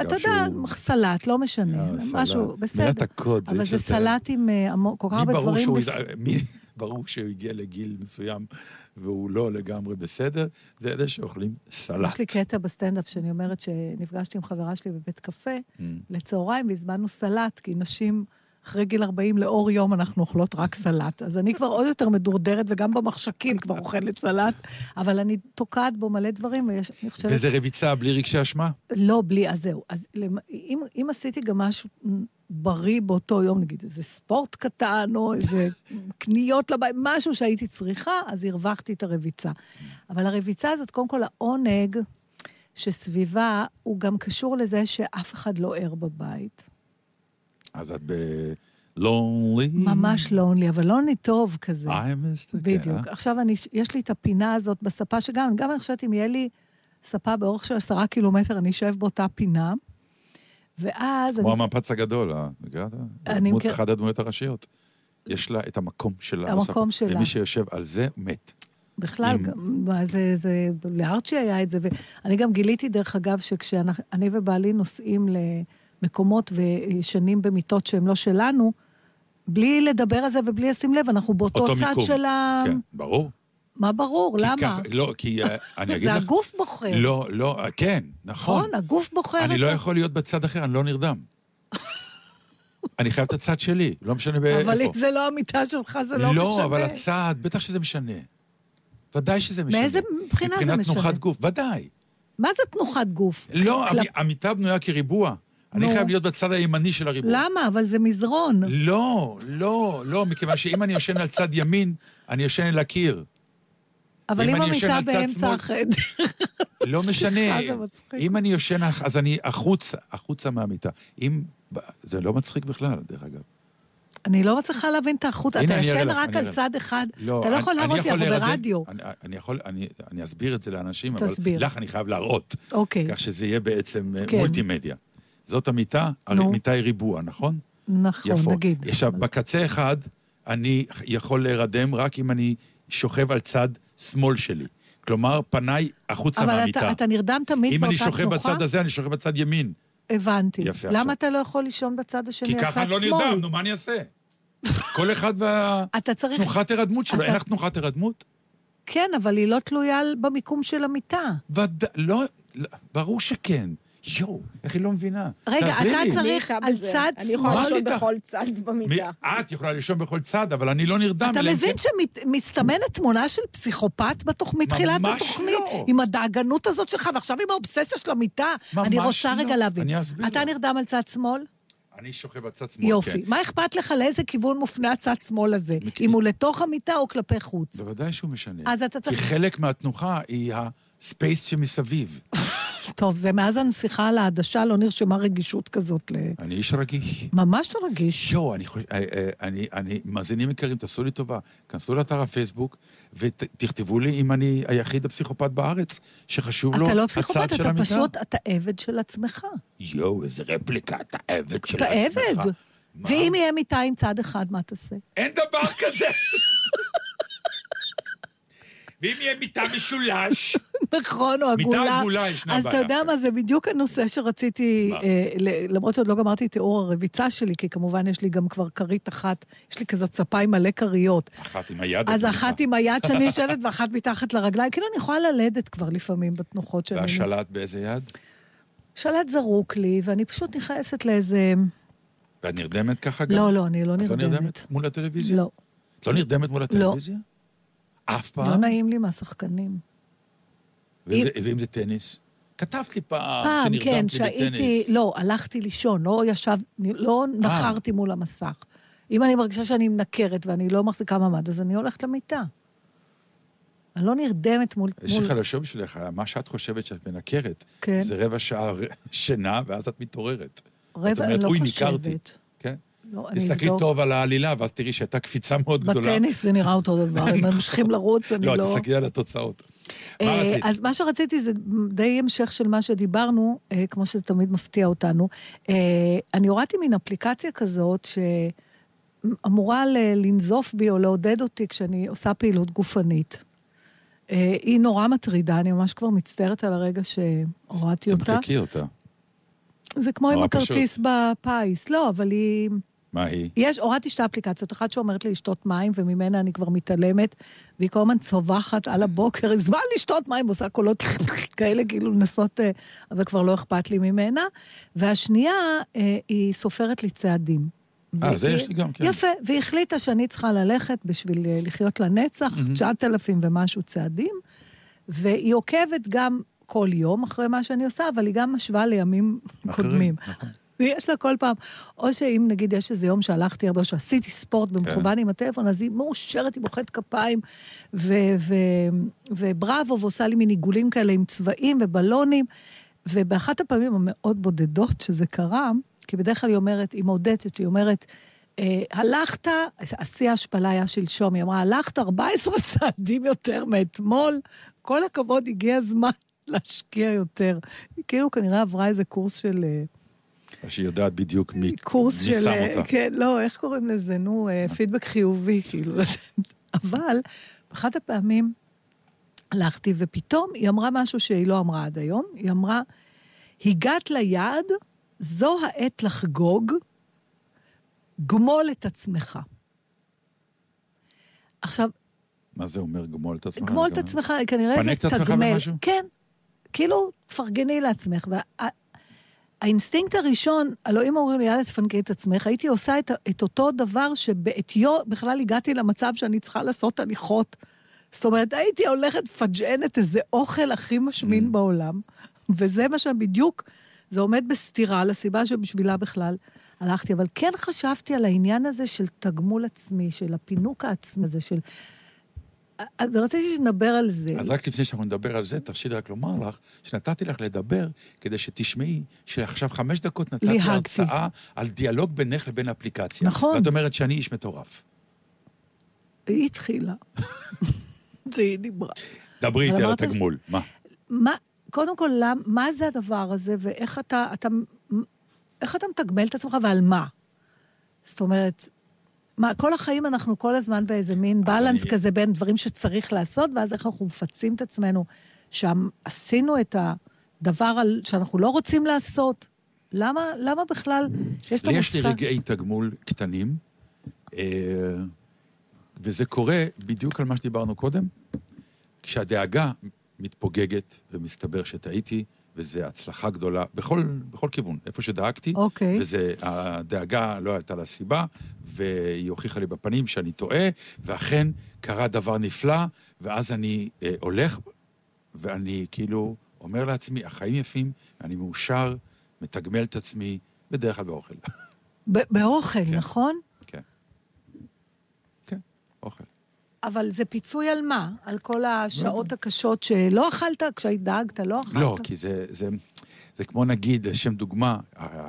אגב, אתה יודע, שהוא- סלט, לא משנה. אה, סלט. משהו, בסדר. מילת הקוד, אבל זה סלט עם אה, כל כך הרבה דברים. שהוא בפ- ידע- מי <laughs> ברור שהוא הגיע לגיל מסוים והוא לא לגמרי בסדר, זה אלה שאוכלים סלט. יש לי קטע בסטנדאפ שאני אומרת שנפגשתי עם חברה שלי בבית קפה Mm. לצהריים והזמנו סלט, כי נשים אחרי גיל 40 לאור יום אנחנו אוכלות רק סלט. אז אני כבר עוד יותר מדורדרת, וגם במחשכים כבר אוכלת סלט, אבל אני תוקעת בו מלא דברים, ואני חושבת... וזה רביצה בלי רגשי אשמה? לא, בלי, אז זהו. אז אם, אם עשיתי גם משהו בריא באותו יום, נגיד איזה ספורט קטן, או איזה <laughs> קניות לבית, משהו שהייתי צריכה, אז הרווחתי את הרביצה. אבל הרביצה הזאת, קודם כל, העונג שסביבה, הוא גם קשור לזה שאף אחד לא ער בבית. אז את ב-lonely? ממש לונלי, אבל לונלי טוב כזה. I missed it, בדיוק. כן, אה? עכשיו, אני, יש לי את הפינה הזאת בספה, שגם, גם אני חושבת, אם יהיה לי ספה באורך של עשרה קילומטר, אני אשב באותה פינה. ואז... כמו אני, המפץ הגדול, אה? אני מכיר- אחת הדמויות הראשיות. יש לה את המקום שלה. המקום בסוף. שלה. ומי שיושב על זה, מת. בכלל, עם- זה, זה, לארצ'י היה את זה, ואני גם גיליתי, דרך אגב, שכשאני ובעלי נוסעים למקומות וישנים במיטות שהן לא שלנו, בלי לדבר על זה ובלי לשים לב, אנחנו באותו אותו צד מיקום. של ה... כן, ברור. מה ברור? כי למה? ככה- לא, כי אה, <laughs> אני אגיד זה לך... הגוף בוחר. לא, לא, אה, כן, נכון. נכון, הגוף בוחר אני את לא יכול להיות בצד אחר, אני לא נרדם. <laughs> אני חייב את הצד שלי, לא משנה באיפה. אבל אם זה לא המיטה שלך, זה לא, משנה. לא, אבל הצד, בטח שזה משנה. ודאי שזה משנה. מאיזה בחינה זה מבחינת משנה? תנוחת גוף, ודאי. מה זה תנוחת גוף? לא, המיטה בנויה כריבוע. אני. חייב להיות בצד הימני של הריבוע. למה? אבל זה מזרון. לא, לא, לא, מכיוון שאם אני יושן על צד ימין, אני יושן אל הקיר. אבל אם המיטה באמצע החדר... <laughs> לא משנה. אם אני יושן, אח- אז אני החוצה, החוצה מהמיטה. אם... זה לא מצחיק בכלל, דרך אגב. אני לא מצליחה להבין את החוט. הנה, אתה ישן רק על צד אחד. לא, אתה לא יכול להראות לי, אנחנו ברדיו. אני, יכול, אני, אסביר את זה לאנשים, אבל. לך אני חייב להראות. אוקיי, כך שזה יהיה בעצם אה, כן. מולטימדיה. זאת המיטה. המיטה היא ריבוע, נכון? נכון, יפו. נגיד. עכשיו, בקצה אחד, אני יכול להירדם רק אם אני שוכב על צד שמאל שלי. כלומר, פניי החוצה אבל מהמיטה. אתה, אתה נרדם תמיד אם באותה אני תנוחה? שוכב בצד הזה, אני שוכב בצד ימין. הבנתי. יפה, למה עכשיו. אתה לא יכול לישון בצד השני, כי על ככה צד אני לא שמאל? נרדם, נו, מה אני אעשה? כל אחד <laughs> אתה צריך... והתנוחת הירדמות שלו. אתה- אין לך תנוחת הירדמות? כן, אבל היא לא תלויה במיקום של המיטה. ודאי, לא, לא, ברור שכן. יואו, איך היא לא מבינה? רגע, אתה לי. צריך- על? צד אני יכולה שמאל. לישון בכל צד מי- במיטה. את יכולה לישון בכל צד, אבל אני לא נרדם. אתה אם מבין כן- שמסתמנת תמונה של פסיכופת בתוך מתחילת ממש התוכנית? לא. עם הדאגנות הזאת שלך, ועכשיו עם האובססיה של המיטה? אני ממש רוצה לא. רגע להבין. אני אסביר אתה לך. נרדם על צד שמאל? אני שוכב בצד שמאל, יופי. כן. מה אכפת לך לאיזה כיוון מופנה הצד שמאל הזה? מכ- אם הוא לתוך המיטה או כלפי חוץ? בוודאי שהוא משנה. אז אתה כי צריך... חלק מהתנוחה היא הספייס שמסביב. <laughs> טוב, זה מאז הנסיכה על העדשה לא נרשמה רגישות כזאת ל... אני איש רגיש. ממש רגיש. יואו, אני חושב, אה, אה, אני, אני, מאזינים יקרים, תעשו לי טובה, כנסו לאתר הפייסבוק ותכתבו לי אם אני היחיד הפסיכופת בארץ שחשוב לו אתה לא הצד פסיכופת, של אתה המיטה. פשוט, אתה עבד של עצמך. יואו, איזה רפליקה, אתה עבד של אתה עצמך. עבד. מה? ואם יהיה מיטה עם צד אחד, מה תעשה? אין דבר כזה. <laughs> ואם יהיה מיטה משולש, נכון, או מיטה עגולה. עגולה ישנה אז אתה בעיה. יודע מה, זה בדיוק הנושא שרציתי? אה, למרות שעוד לא גמרתי תיאור הרביצה שלי, כי כמובן יש לי גם כבר כרית אחת, יש לי כזאת ספה עם מלא כריות. אחת עם היד. אז אחת עם היד שאני יושבת ואחת מתחת לרגליים. כאילו, אני יכולה ללדת כבר לפעמים בתנוחות שאני... והשלט באיזה יד? שלט זרוק לי, ואני פשוט נכנסת לאיזה... ואת נרדמת ככה גם? לא, לא, אני לא את לא נרדמת. נרדמת מול הטלוויזיה? לא, את לא נרדמת מול הטלוויזיה? אף פעם? לא נעים לי מהשחקנים. ואם זה- ואם זה טניס? כתבת לי פעם פעם, כן, שנרדמתי שהייתי... בטניס. לא, הלכתי לישון, לא ישב... לא אה. נחרתי מול המסך. אם אני מרגישה שאני מנקרת ואני לא מחזיקה מעמד, אז אני הולכת למיטה. אני לא נרדמת מול... יש מול... חדשות בשבילך, מה שאת חושבת שאת מנקרת, כן. זה רבע שעה שינה, ואז את מתעוררת. רבע, אני לא "אוי, חושבת. ניכרתי." כן? לא, אני תסתכלי אבדוק. טוב על העלילה, ואז תראי שהייתה קפיצה מאוד גדולה. בטניס זה נראה אותו דבר, אם ממשיכים לרוץ, אני לא, לא... תסתכלי על התוצאות. מה אה, רצית? אז מה שרציתי זה די המשך של מה שדיברנו, אה, כמו שזה תמיד מפתיע אותנו. אה, אני הורדתי מין אפליקציה כזאת שאמורה לנזוף בי או לעודד אותי כשאני עושה פעילות גופנית. היא נורא מטרידה, אני ממש כבר מצטערת על הרגע שהורדתי אותה. תמחקי אותה. זה כמו עם הכרטיס בפיס. לא, אבל היא... מה היא? יש, הורדתי שתי אפליקציות, אחת שאומרת לי לשתות מים, וממנה אני כבר מתעלמת, והיא כל הזמן צווחת על הבוקר, זמן לשתות מים, עושה קולות <laughs> כאלה, כאילו לנסות, אה, אבל כבר לא אכפת לי ממנה. והשנייה, אה, היא סופרת לי צעדים. אה, זה יש לי גם, כן. יפה, והיא החליטה שאני צריכה ללכת בשביל אה, לחיות לנצח, 9,000 ומשהו צעדים, והיא עוקבת גם כל יום אחרי מה שאני עושה, אבל היא גם משווה לימים קודמים. יש לה כל פעם, או שאם נגיד יש איזה יום שהלכתי הרבה, או שעשיתי ספורט במכוון עם הטלפון, אז היא מאושרת, היא מוחאת כפיים, ובראבו, ועושה לי מין עיגולים כאלה עם צבעים ובלונים. ובאחת הפעמים המאוד בודדות שזה קרה, כי בדרך כלל היא אומרת, היא מעודדת, היא אומרת, אה, הלכת, השיא ההשפלה היה שלשום, היא אמרה, הלכת 14 צעדים יותר מאתמול, כל הכבוד, הגיע הזמן להשקיע יותר. היא כאילו כנראה עברה איזה קורס של... שהיא יודעת בדיוק מי קורס מי של... שם אה, אותה. כן, לא, איך קוראים לזה? נו, אה, פידבק חיובי, <laughs> כאילו. אבל באחת הפעמים הלכתי, ופתאום היא אמרה משהו שהיא לא אמרה עד היום. היא אמרה, הגעת ליעד, זו העת לחגוג, גמול את עצמך. עכשיו, מה זה אומר גמול את עצמך? גמול את עצמך, כנראה זה פנק את עצמך תגמל. במשהו? כן, כאילו, תפרגני לעצמך. האינסטינקט הראשון, הלוא אם אומרים לי, יאללה, תפנקי את עצמך, הייתי עושה את, את אותו דבר שבעטיו בכלל הגעתי למצב שאני צריכה לעשות הליכות. זאת אומרת, הייתי הולכת לפרגן איזה אוכל הכי משמין Mm. בעולם, וזה מה שבדיוק, זה עומד בסתירה לסיבה שבשבילה בכלל הלכתי. אבל כן חשבתי על העניין הזה של תגמול עצמי, של הפינוק העצמי הזה, של... אז רציתי שנדבר על זה. אז רק לפני שאנחנו נדבר על זה, תרשי לי רק לומר לך, שנתתי לך לדבר כדי שתשמעי שעכשיו חמש דקות נתתי ליהקתי. הרצאה על דיאלוג בינך לבין אפליקציה. נכון. ואת אומרת שאני איש מטורף. היא התחילה. <laughs> זה היא דיברה. דברי איתי על אמרת ש- התגמול. מה? מה, קודם כל, למ, מה זה הדבר הזה, ואיך אתה, אתה, איך אתה מתגמל את עצמך ועל מה? זאת אומרת, מה, כל החיים אנחנו כל הזמן באיזה מין בלנס אני- כזה בין דברים שצריך לעשות, ואז איך אנחנו מפצים את עצמנו, שעשינו את הדבר על, שאנחנו לא רוצים לעשות. למה, למה בכלל יש את לי יש לי המושג... רגעי תגמול קטנים, אה, וזה קורה בדיוק על מה שדיברנו קודם. כשהדאגה מתפוגגת ומסתבר שטעיתי, וזו הצלחה גדולה בכל, בכל כיוון, איפה שדאגתי. אוקיי. וזה, הדאגה לא הייתה לה סיבה, והיא הוכיחה לי בפנים שאני טועה, ואכן קרה דבר נפלא, ואז אני אה, הולך, ואני כאילו אומר לעצמי, החיים יפים, אני מאושר, מתגמל את עצמי, בדרך כלל באוכל. באוכל, כן. נכון? כן. כן, אוכל. אבל זה פיצוי על מה? על כל השעות הקשות שלא אכלת, כשדאגת, לא אכלת? לא, כי זה, זה, זה כמו נגיד, לשם דוגמה,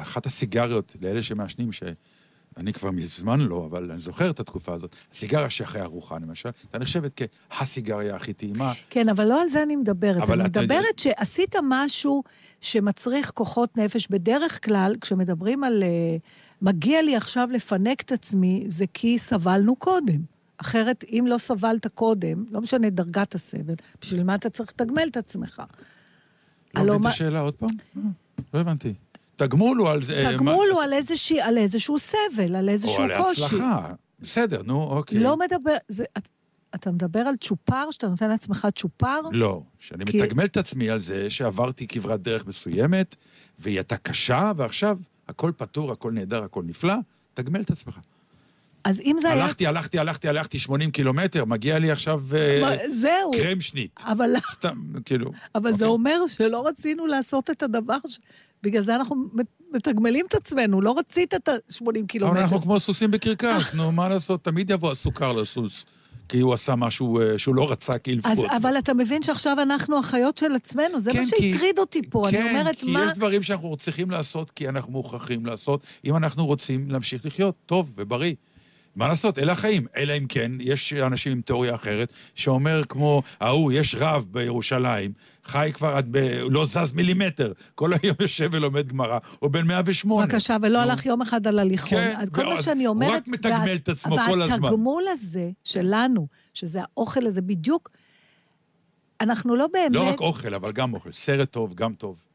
אחת הסיגריות לאלה שמעשנים, שאני כבר מזמן לא, אבל אני זוכר את התקופה הזאת, הסיגריה שאחרי ארוחה, למשל, הייתה נחשבת כהסיגריה הכי טעימה. כן, אבל לא על זה אני מדברת. אני אתה יודע- מדברת שעשית משהו שמצריך כוחות נפש. בדרך כלל, כשמדברים על אה, מגיע לי עכשיו לפנק את עצמי, זה כי סבלנו קודם. אחרת, אם לא סבלת קודם, לא משנה דרגת הסבל, בשביל מה אתה צריך לתגמל את עצמך? לא מבין מה- את השאלה עוד פעם? אה, לא הבנתי. תגמול הוא על... אה, תגמול הוא על, איזשהו סבל, על איזשהו או על קושי. הצלחה. בסדר, נו, אוקיי. לא מדבר... זה, אתה, אתה מדבר על צ'ופר, שאתה נותן לעצמך צ'ופר? לא, שאני כי- מתגמל את עצמי על זה שעברתי כברת דרך מסוימת, והיא הייתה קשה, ועכשיו הכל פתור, הכל נהדר, הכל נפלא, תגמל את עצמך. אז אם זה היה... הלכתי, הלכתי, הלכתי, הלכתי 80 קילומטר, מגיע לי עכשיו אה, מה, זהו. קרם שנית. אבל, סתם, כאילו. אבל זה אוקיי. אומר שלא רצינו לעשות את הדבר ש... בגלל זה אנחנו מתגמלים את עצמנו, לא רצית את ה-80 אבל קילומטר. אנחנו כמו סוסים בקרקס, נו, מה לעשות? תמיד יבוא הסוכר לסוס, כי הוא עשה משהו אה, שהוא לא רצה, כי ילפו אותו. אבל אתה מבין שעכשיו אנחנו החיות של עצמנו, זה כן, מה כי- שהטריד אותי פה. אני אומרת, כן, כי מה... יש דברים שאנחנו צריכים לעשות, כי אנחנו מוכרחים לעשות, אם אנחנו רוצים להמשיך לחיות טוב ובריא. מה לעשות? אלה החיים. אלא אם כן, יש אנשים עם תיאוריה אחרת, שאומר כמו ההוא, יש רב בירושלים, חי כבר עד ב... לא זז מילימטר, כל היום יושב ולומד גמרא, הוא בן 108. בבקשה, ולא. הלך יום אחד על הליכון. כן, כל מה ועוד- שאני הוא אומרת... רק מתגמל את עצמו כל הזמן. והתגמול הזה שלנו, שזה האוכל הזה בדיוק, אנחנו לא באמת... לא רק אוכל, אבל גם אוכל. סרט טוב, גם טוב.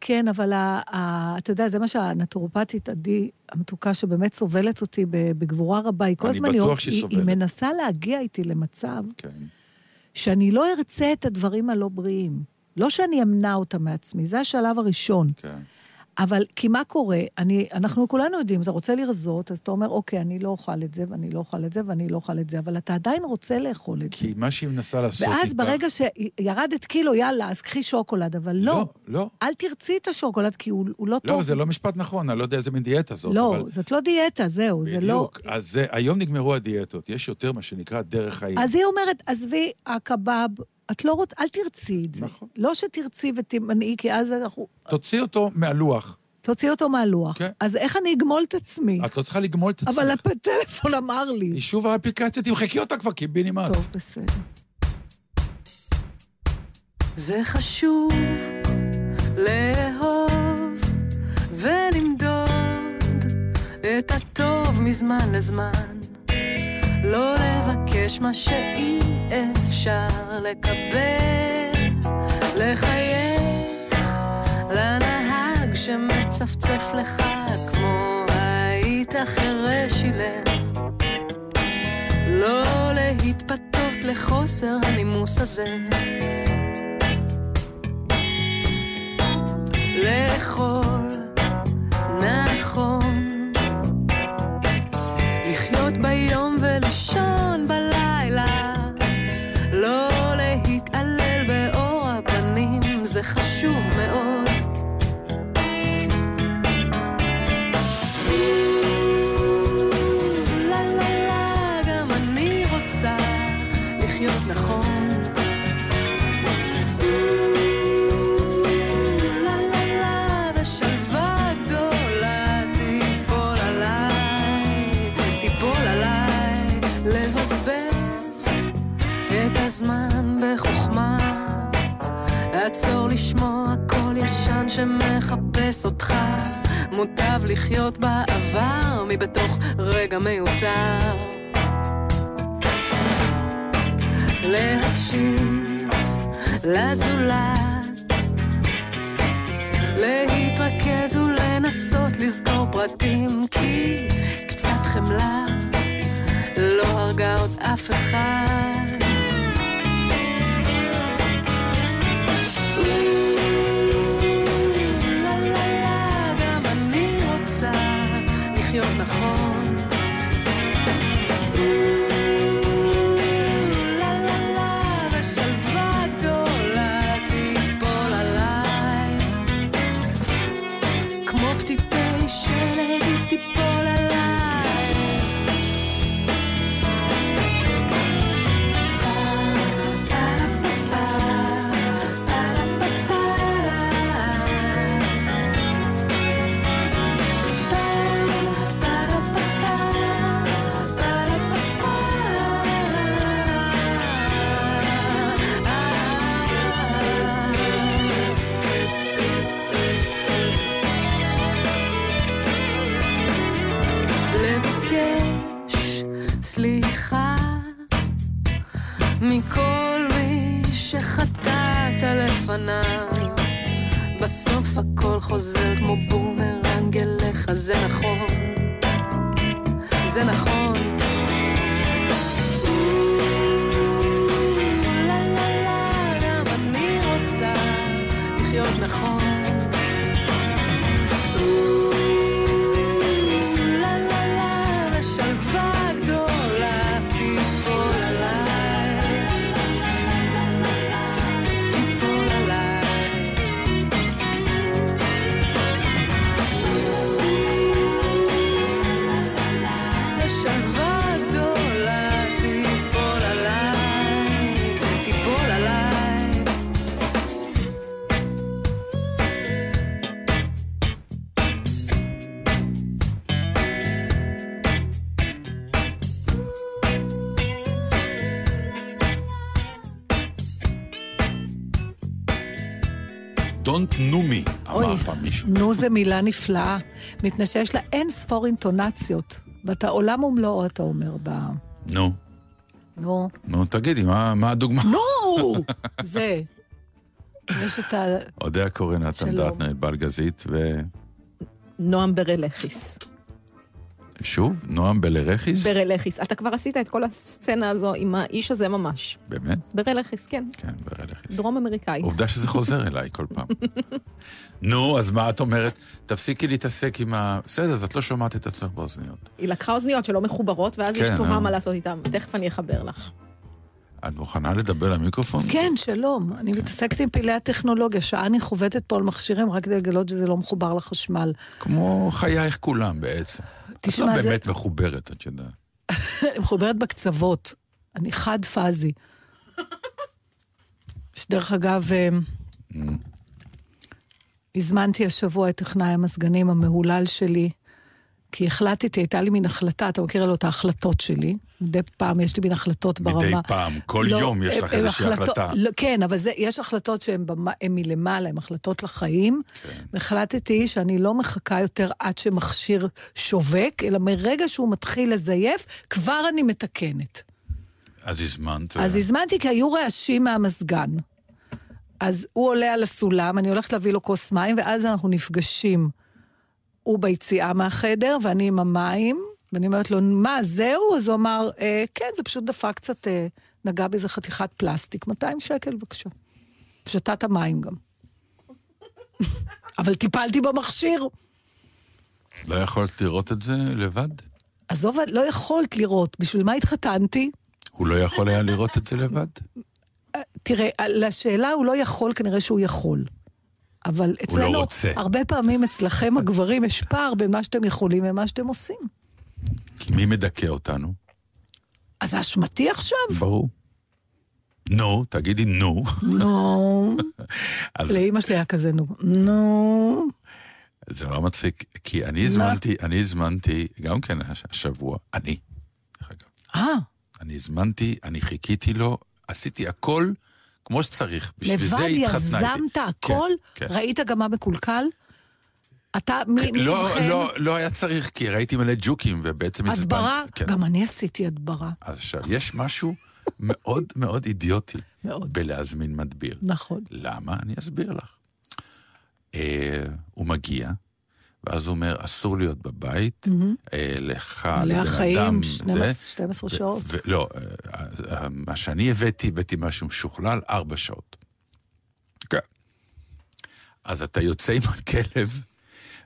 כן, אבל ה, ה, אתה יודע, זה מה שהנטורופטית עדי המתוקה, שבאמת סובלת אותי בגבורה רבה, היא כל אני הזמן... היא- היא. היא מנסה להגיע איתי למצב כן. שאני לא ארצה את הדברים הלא בריאים. לא שאני אמנע אותם מעצמי, זה השלב הראשון. כן. אבל, כי מה קורה? אני, אנחנו כולנו יודעים, אתה רוצה לרזות, אז אתה אומר, אוקיי, אני לא אוכל את זה, ואני לא אוכל את זה, ואני לא אוכל את זה, אבל אתה עדיין רוצה לאכול את זה. כי מה שהיא מנסה לעשות איתך... ואז ברגע שירדת קילו, יאללה, אז קחי שוקולד, אבל לא. לא, לא. אל תרצי את השוקולד, כי הוא, הוא לא לא, טוב. זה לא משפט נכון, אני לא יודע איזה מין דיאטה זאת. לא, אבל... זאת לא דיאטה, זהו, זה לא... בדיוק. אז זה, היום נגמרו הדיאטות, יש יותר מה שנקרא דרך חיים. אז היא אומרת, עזבי, הקבב, את לא רוצה, אל תרצי את זה. נכון. לא שתרצי ותמנעי, כי אז אנחנו... תוציא אותו מהלוח. תוציא אותו מהלוח. כן. אז איך אני אגמול את עצמי? את לא צריכה לגמול את עצמך. אבל הטלפון אמר לי. היא שוב האפליקציה, תמחקי אותה כבר, קיבינימט. טוב, בסדר. זה חשוב לאהוב ולמדוד את הטוב מזמן לזמן. לא לבקש מה שאי אפשר לקבל, לחייך לנהג שמצפצף לך כמו היית חירש אילם. לא להתפתות לחוסר הנימוס הזה. לאכול נכון, שמחפש אותך. מוטב לחיות בעבר מבתוך רגע מיותר. להקשיב לזולת, להתרכז ולנסות לזכור פרטים, כי קצת חמלה לא הרגה עוד אף אחד. לפניו. בסוף הכל חוזר כמו בומרנג אליך, זה נכון, זה נכון. מישהו. נו, זו מילה נפלאה, מפני שיש לה אין ספור אינטונציות. ואתה עולם ומלואו, אתה אומר ב... נו, נו. נו, תגידי, מה מה הדוגמה? נו! זה. יש את ה... אודיה קורן, נתן. דטנר, בלגזית, נועם ברלכיס. ושוב, נועם בלרכיס? ברלכיס. אתה כבר עשית את כל הסצנה הזו עם האיש הזה ממש. באמת? ברלכיס, כן. כן, בלרכיס. דרום אמריקאי. עובדה שזה חוזר אליי כל פעם. <laughs> נו, אז מה את אומרת? תפסיקי להתעסק עם ה... בסדר, אז את לא שומעת את עצמך באוזניות. היא לקחה אוזניות שלא מחוברות, ואז כן, יש תוהה אה. מה לעשות איתן. תכף אני אחבר לך. את מוכנה לדבר למיקרופון? כן, שלום. אני מתעסקת עם פעילי הטכנולוגיה. שעה אני חובטת פה על מכשירים רק כדי לגלות שזה לא מחובר לחשמל. כמו חייך כולם בעצם. תשמע, את לא זה- באמת מחוברת, את יודעת. <laughs> מחוברת בקצוות. אני חד פאזי. שדרך אגב, אה, הזמנתי השבוע את טכנאי המזגנים המהולל שלי, כי החלטתי, הייתה לי מין החלטה, אתה מכיר לו את ההחלטות שלי. מדי פעם יש לי מין החלטות ברמה. מדי פעם, כל לא, יום יש לך איזושהי החלטות- החלטה. לא, כן, אבל זה, יש החלטות שהן מלמעלה, הן החלטות לחיים. כן. והחלטתי שאני לא מחכה יותר עד שמכשיר שווק, אלא מרגע שהוא מתחיל לזייף, כבר אני מתקנת. אז הזמנת. אז הזמנתי כי היו רעשים מהמזגן. אז הוא עולה על הסולם, אני הולכת להביא לו כוס מים, ואז אנחנו נפגשים. הוא ביציאה מהחדר, ואני עם המים, ואני אומרת לו, מה, זהו? אז הוא אמר, אה, כן, זה פשוט דפק קצת, אה, נגע באיזה חתיכת פלסטיק, 200 שקל בבקשה. שתה את המים גם. אבל טיפלתי במכשיר. לא יכולת לראות את זה לבד? עזוב, לא יכולת לראות, בשביל מה התחתנתי? הוא לא יכול היה לראות את זה לבד? תראה, לשאלה הוא לא יכול, כנראה שהוא יכול. אבל אצלנו, רוצה. הרבה פעמים אצלכם הגברים יש פער בין מה שאתם יכולים ומה שאתם עושים. כי מי מדכא אותנו? אז זה אשמתי עכשיו? ברור. נו, תגידי נו. נו. <laughs> אז לאימא שלי היה כזה נו. נו. זה נורא מצחיק, כי אני הזמנתי, אני הזמנתי, גם כן הש- השבוע, אני, דרך אגב, אה, אני הזמנתי, אני חיכיתי לו, עשיתי הכל כמו שצריך. בשביל לבד זה התחתנה איתי. יזמת כן, הכל? כן. ראית גם מה מקולקל? אתה, מי מי לא, אבחן? לא, לא היה צריך, כי ראיתי מלא ג'וקים, ובעצם עצבנתי. הדברה? כן. גם אני עשיתי הדברה. אז עכשיו, יש משהו מאוד מאוד אידיוטי מאוד. בלהזמין מדביר. נכון. למה? אני אסביר לך. אה, הוא מגיע, ואז הוא אומר, אסור להיות בבית, אה, לך, לבן החיים, אדם, 12 זה, 12 ו- שעות. ו- לא, אה, אה, מה שאני הבאתי, הבאתי משהו משוכלל, ארבע שעות. כן. אז אתה יוצא עם הכלב,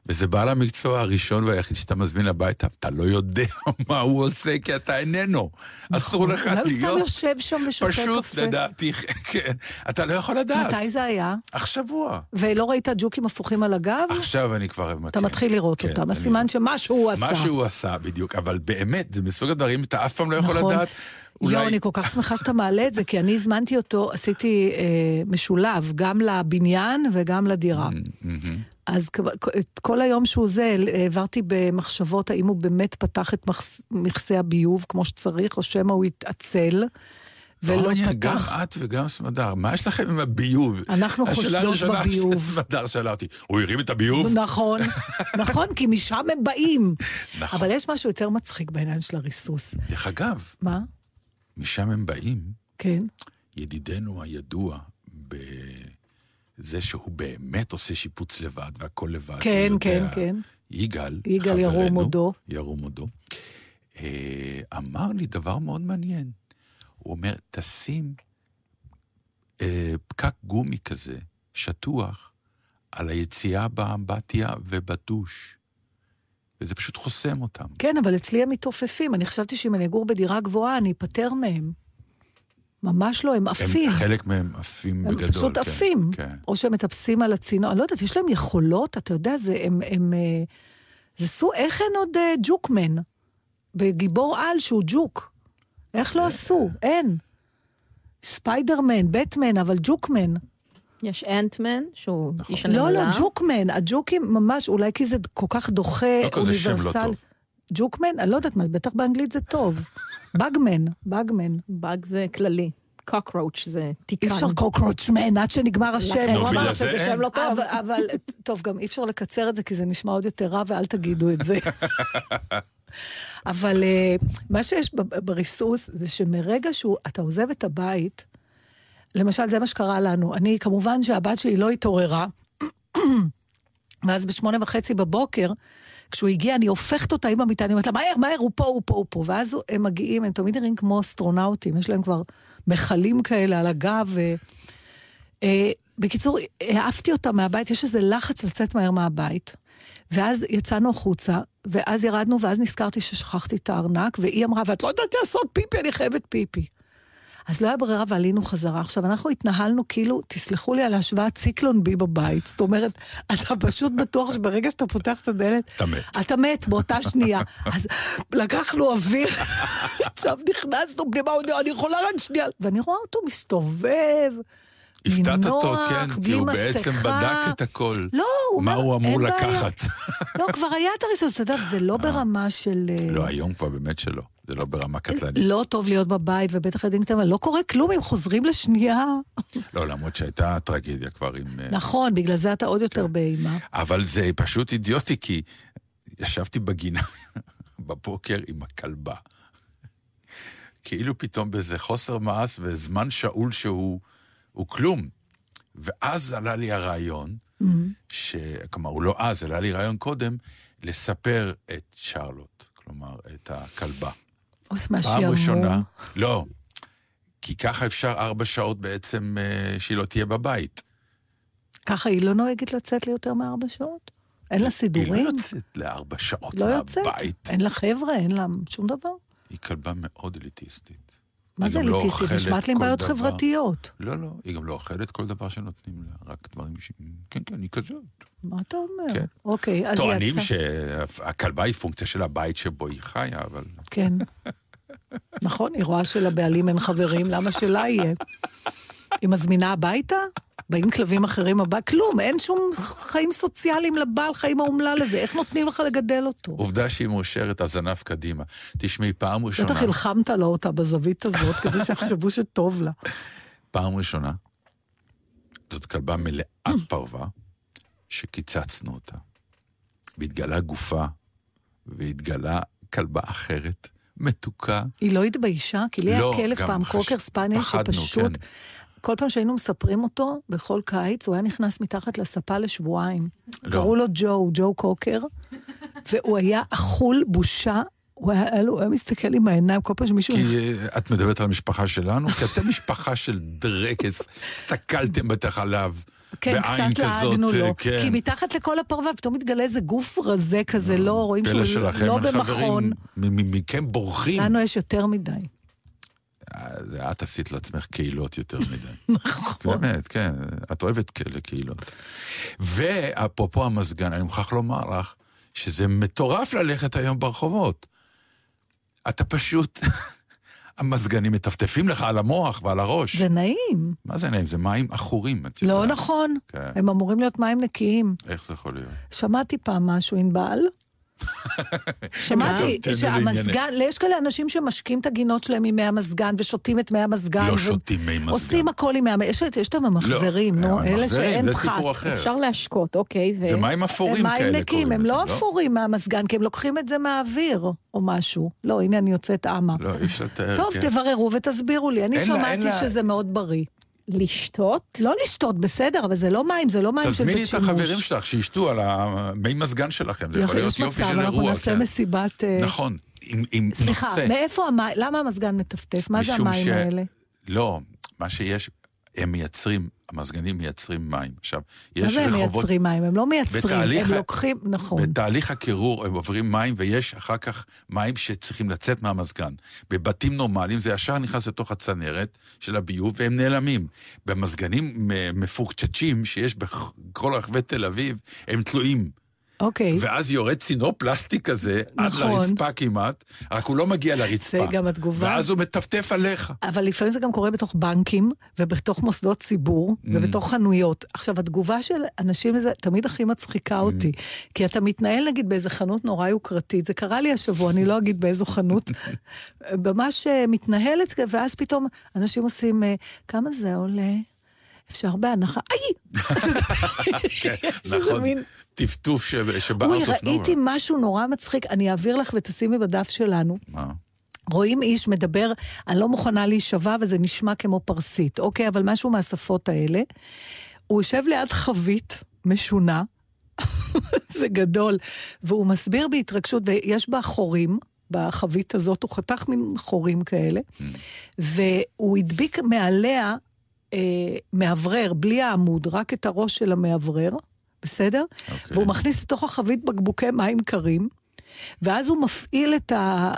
וזה בעל המקצוע הראשון והיחיד שאתה מזמין הביתה, אתה לא יודע <laughs> מה הוא עושה, כי אתה איננו. אסור לך אולי הוא סתם להיות... יושב שם ושותה פשוט, קפה. לדעתי, <laughs> כן. אתה לא יכול לדעת. מתי זה היה? השבוע. ולא ראית ג'וקים הפוכים על הגב? עכשיו אני כבר... אתה מתחיל לראות כן, אותם. הסימן שמשהו הוא עשה. מה שהוא עשה, בדיוק. אבל באמת, זה מסוג הדברים, אתה אף פעם לא יכול נכון. לדעת. יואו, אולי... אני כל כך שמחה שאתה מעלה את זה, כי אני הזמנתי אותו, עשיתי אה, משולב, גם לבניין וגם לדירה. מהמם. אז את כל היום שהוא זה, העברתי במחשבות האם הוא באמת פתח את מכסה הביוב כמו שצריך, או שמא הוא התעצל, ולא גם פתח. את וגם סמדר, מה יש לכם עם הביוב? אנחנו השאלה חושדות הראשונה <laughs> בביוב. שסמדר שאלה אותי, הוא הרים את הביוב? נכון, <laughs> נכון, כי משם הם באים. נכון. אבל יש משהו יותר מצחיק בעניין של הריסוס. דרך אגב, מה? משם הם באים, כן. ידידנו הידוע בזה שהוא באמת עושה שיפוץ לבד והכל לבד. כן, כן, יודע. כן. יגאל, יגאל ירום חברנו, הודו. ירום הודו, אה, אמר לי דבר מאוד מעניין. הוא אומר, תשים אה, פקק גומי כזה, שטוח, על היציאה באמבטיה ובדוש. וזה פשוט חוסם אותם. כן, אבל אצלי הם מתעופפים. אני חשבתי שאם אני אגור בדירה גבוהה, אני אפטר מהם. ממש לא, הם עפים. הם, חלק מהם עפים הם בגדול. פשוט כן, עפים. כן. או שהם מטפסים על הצינור, אני לא יודעת, יש להם יכולות, אתה יודע, זה הם... הם אה, זה סוג, איך אין עוד אה, ג'וקמן? בגיבור על שהוא ג'וק. איך לא עשו? אין. ספיידרמן, בטמן, אבל ג'וקמן. יש אנטמן, שהוא נכון. איש לא, הנמלה. לא, ג'וקמן. הג'וקים ממש, אולי כי זה כל כך דוחה, לא כזה שם לא אוניברסל. טוב. ג'וקמן? אני לא יודעת מה, בטח באנגלית זה טוב. בגמן, בגמן. באג זה כללי. קוקרוץ' זה תיקן. אי אפשר קוקרוצ'מן עד שנגמר השם. הוא אמר שזה זה שם. לא טוב. אבל, טוב, גם אי אפשר לקצר את זה, כי זה נשמע עוד יותר רע, ואל תגידו את זה. <laughs> אבל אה, מה שיש בריסוס, זה שמרגע שאתה עוזב את הבית, למשל, זה מה שקרה לנו. אני, כמובן שהבת שלי לא התעוררה, <clears throat> ואז בשמונה וחצי בבוקר, כשהוא הגיע, אני הופכת אותה עם המיטה, אני אומרת לה, מהר, מהר, הוא פה, הוא פה, הוא פה. ואז הם מגיעים, הם תמיד נראים כמו אסטרונאוטים, יש להם כבר מכלים כאלה על הגב. ו... אה, בקיצור, העפתי אותה מהבית, יש איזה לחץ לצאת מהר מהבית. ואז יצאנו החוצה, ואז ירדנו, ואז נזכרתי ששכחתי את הארנק, והיא אמרה, ואת לא יודעת לעשות פיפי, אני חייבת פיפי. אז לא היה ברירה ועלינו חזרה. עכשיו, אנחנו התנהלנו כאילו, תסלחו לי על ההשוואת ציקלון בי בבית. זאת אומרת, אתה פשוט בטוח שברגע שאתה פותח את הדלת, אתה מת. אתה מת באותה שנייה. אז לקחנו אוויר, עכשיו נכנסנו אומר, אני יכולה רק שנייה. ואני רואה אותו מסתובב, הפתעת אותו, כן, כי הוא בעצם מסכה. בדק את הכל. לא, הוא מה אומר, הוא אמור. לקחת. <laughs> לא, כבר היה את הריסוס, אתה יודע, זה לא ברמה של... אה, לא, היום כבר באמת שלא. זה לא ברמה קטלנית. לא טוב להיות בבית, ובטח קטנים, אבל לא קורה כלום אם חוזרים לשנייה. לא, למרות שהייתה טרגדיה כבר עם... אה, נכון, בגלל זה אתה עוד יותר באימה. אבל זה פשוט אידיוטי, כי ישבתי בגינה <laughs> בבוקר עם הכלבה. כאילו פתאום באיזה חוסר מעש וזמן שאול שהוא הוא כלום. ואז עלה לי הרעיון, ש... כלומר, הוא לא אז, עלה לי רעיון קודם, לספר את שרלוט, כלומר, את הכלבה. אוי, מה פעם שיעמום. ראשונה, לא, כי ככה אפשר ארבע שעות בעצם אה, שהיא לא תהיה בבית. ככה היא לא נוהגת לצאת ליותר מארבע שעות? אין לה היא סידורים? לא יוצאת לארבע שעות לא יוצאת? מהבית. אין לה חבר'ה, אין לה שום דבר? היא כלבה מאוד אליטיסטית. מה זה לא אליטיסטית? אוכלת נשמעת לי עם בעיות דבר. חברתיות. לא, לא, היא גם לא אוכלת כל דבר שנותנים לה, רק דברים ש... כן, כן, היא כזאת. מה אתה אומר? כן. אוקיי, אז טוענים יצאה. שהכלבה היא פונקציה של הבית שבו היא חיה, אבל... כן. <laughs> נכון, היא רואה שלבעלים אין חברים, למה שלה יהיה? היא מזמינה הביתה? באים כלבים אחרים הביתה? כלום, אין שום חיים סוציאליים לבעל חיים האומלל הזה, איך נותנים לך לגדל אותו? עובדה שהיא מאושרת, הזנב קדימה. תשמעי, פעם ראשונה... בטח הלחמת לה אותה בזווית הזאת, כדי שיחשבו שטוב לה. פעם ראשונה, זאת כלבה מלאת פרווה, שקיצצנו אותה. והתגלה גופה, והתגלה כלבה אחרת, מתוקה. היא לא התביישה? כי לי לא, היה כלב פעם, חש- קוקר ספניאל, שפשוט... כן. כל פעם שהיינו מספרים אותו, בכל קיץ, הוא היה נכנס מתחת לספה לשבועיים. לא. קראו לו ג'ו, ג'ו קוקר, והוא היה אכול בושה. הוא היה, הוא היה מסתכל עם העיניים כל פעם שמישהו... כי אה, את מדברת על המשפחה שלנו, כי אתם משפחה של דרקס, הסתכלתם בטח עליו. כן, קצת לעגנו אה, לו. כן. כי מתחת לכל הפרווה פתאום מתגלה איזה גוף רזה כזה, לא רואים פלא שהוא שלכם, לא במכון. חברים, מ- מ- מכם בורחים. לנו יש יותר מדי. זה את עשית לעצמך קהילות יותר <laughs> מדי. נכון. באמת, כן, את אוהבת כאלה קהילות. ואפרופו המזגן, אני מוכרח לומר לך שזה מטורף ללכת היום ברחובות. אתה פשוט, <laughs> המזגנים מטפטפים לך על המוח ועל הראש. זה נעים. מה זה נעים? זה מים עכורים. לא. נכון. כן. הם אמורים להיות מים נקיים. איך זה יכול להיות? שמעתי פעם משהו, ענבל. <laughs> שמעתי שהמזגן, יש כאלה אנשים שמשקים את הגינות שלהם עם מי המזגן ושותים את מי המזגן. לא שותים מי מזגן. עושים הכל עם מי המזגן. יש את הממחזרים, לא, נו, אלה הממחזרים, שאין זה פחת. אפשר להשקות, אוקיי. זה מים אפורים כאלה מים נקיים, הם לא לזה, אפורים מהמזגן, כי הם לוקחים את זה מהאוויר או משהו. לא, הנה אני יוצאת אמה. לא, אי אפשר לתאר. טוב, כן. תבררו ותסבירו לי. אני שמעתי שזה מאוד בריא. לשתות? לא לשתות, בסדר, אבל זה לא מים, זה לא מים של תזמיני בית את שימוש. החברים שלך שישתו על המי מזגן שלכם, זה יכול להיות יש יופי מצב, של אנחנו אירוע. נעשה כן. מסיבת... אה, נכון, עם עם סליחה, נושא. מאיפה המים? למה המזגן מטפטף? מה זה המים ש- האלה? לא, מה שיש, הם מייצרים, המזגנים מייצרים מים. עכשיו, מה יש זה הם רחובות... מייצרים מים? הם לא מייצרים, בתהליך הם לוקחים... נכון. בתהליך הקירור הם עוברים מים, ויש אחר כך מים שצריכים לצאת מהמזגן. בבתים נורמליים זה ישר נכנס לתוך הצנרת של הביוב, והם נעלמים. במזגנים מפוקצ'צ'ים שיש בכל רחבי תל אביב, הם תלויים. אוקיי. ואז יורד צינור פלסטיק כזה, עד נכון. לרצפה כמעט, רק הוא לא מגיע לרצפה. זה גם התגובה. ואז הוא מטפטף עליך. אבל לפעמים זה גם קורה בתוך בנקים, ובתוך מוסדות ציבור, Mm. ובתוך חנויות. עכשיו, התגובה של אנשים לזה תמיד הכי מצחיקה Mm. אותי. כי אתה מתנהל נגיד באיזה חנות נורא יוקרתית, זה קרה לי השבוע, אני לא אגיד באיזו חנות, <laughs> ממש אה, מתנהלת, ואז פתאום אנשים עושים, אה, כמה זה עולה? אפשר בהנחה, איי! <laughs> כן, <laughs> נכון. טפטוף ש- אוי, שבארט אוף ראיתי משהו נורא מצחיק, אני אעביר לך ותשימי בדף שלנו. מה? רואים איש מדבר, אני לא מוכנה להישבע וזה נשמע כמו פרסית, אוקיי? אבל משהו מהשפות האלה. הוא יושב ליד חבית משונה, <laughs> זה גדול, והוא מסביר בהתרגשות, ויש בה חורים. בחבית הזאת, הוא חתך מין חורים כאלה, והוא הדביק מעליה אה, מאוורר, בלי העמוד, רק את הראש של המאוורר, בסדר? אוקיי. והוא מכניס לתוך החבית בקבוקי מים קרים, ואז הוא מפעיל את ה...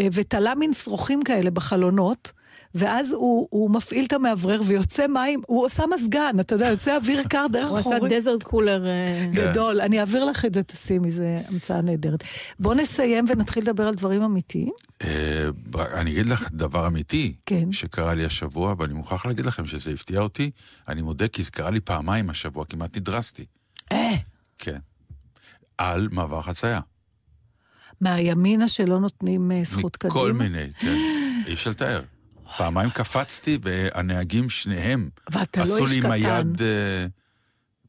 אה, ותלה מין שרוכים כאלה בחלונות, ואז הוא, הוא מפעיל את המאוורר ויוצא מים, הוא עושה מזגן, אתה יודע, יוצא אוויר קר דרך הוא עשה חורים. דזרט קולר... אה. גדול, אני אעביר לך את זה, תשימי, זו המצאה נהדרת. בואו נסיים ונתחיל לדבר על דברים אמיתיים. אה, אני אגיד לך דבר אמיתי, כן. שקרה לי השבוע, ואני מוכרח להגיד לכם שזה הפתיע אותי. אני מודה כי זה קרה לי פעמיים השבוע, כמעט נדרסתי. אה, כן. על מעבר חצייה. מהימינה שלא נותנים אה, זכות קדימה. מכל מיני, כן. אי אפשר לתאר. פעמיים קפצתי, והנהגים שניהם ואתה לא עשו לי איש עם. היד, אה,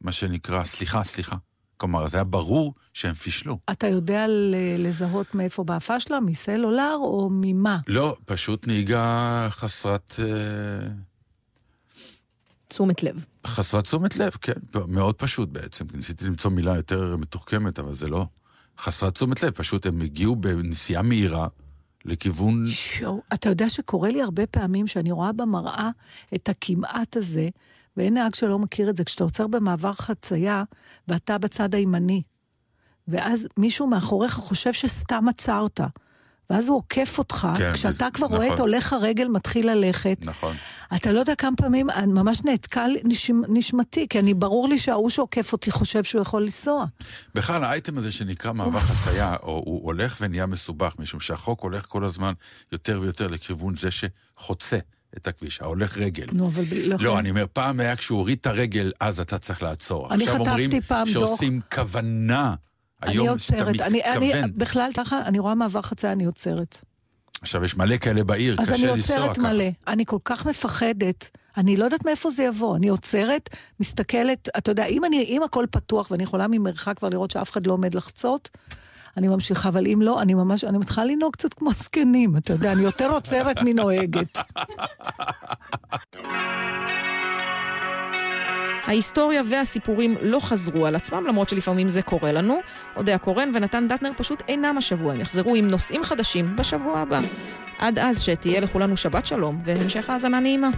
מה שנקרא, סליחה, סליחה. כלומר, זה היה ברור שהם פישלו. אתה יודע ל- לזהות מאיפה באה הפשלה? מסלולר או ממה? לא, פשוט נהיגה חסרת... אה, תשומת לב. חסרת תשומת לב, כן, מאוד פשוט בעצם. ניסיתי למצוא מילה יותר מתוחכמת, אבל זה לא. חסרת תשומת לב, פשוט הם הגיעו בנסיעה מהירה לכיוון... שואו, אתה יודע שקורה לי הרבה פעמים שאני רואה במראה את הכמעט הזה, ואין נהג שלא מכיר את זה, כשאתה עוצר במעבר חצייה, ואתה בצד הימני, ואז מישהו מאחוריך חושב שסתם עצרת, ואז הוא עוקף אותך, כן, כשאתה כבר רואה את נכון. הולך הרגל מתחיל ללכת, נכון. אתה לא יודע כמה פעמים, ממש נעתקה לי נשימ- נשמתי, כי אני, ברור לי שההוא שעוקף אותי חושב שהוא יכול לנסוע. בכלל, האייטם הזה שנקרא מעבר חצייה, או, הוא הולך ונהיה מסובך, משום שהחוק הולך כל הזמן יותר ויותר לכיוון זה שחוצה את הכביש, ההולך רגל. נו, אבל ב- לא אני אומר, פעם היה כשהוא הוריד את הרגל, אז אתה צריך לעצור. אני עכשיו חטפתי אומרים פעם דוח. שעושים כוונה. אני היום שאתה עוצרת, אני, אני. בכלל ככה, אני רואה מעבר חצייה, אני עוצרת. עכשיו, יש מלא כאלה בעיר, אז אני קשה לנסוע עוצרת ככה. מלא. אני כל כך מפחדת, אני לא יודעת מאיפה זה יבוא. אני עוצרת, מסתכלת, אתה יודע, אם, אני, אם הכל פתוח ואני יכולה ממרחק כבר לראות שאף אחד לא עומד לחצות, אני ממשיכה, אבל אם לא, אני ממש, אני מתחילה לנהוג קצת כמו זקנים, אתה יודע, אני יותר עוצרת מנוהגת. <laughs> ההיסטוריה והסיפורים לא חזרו על עצמם, למרות שלפעמים זה קורה לנו. אודיה קורן ונתן דטנר פשוט אינם השבוע, הם יחזרו עם נושאים חדשים בשבוע הבא. עד אז שתהיה לכולנו שבת שלום והמשך האזנה נעימה.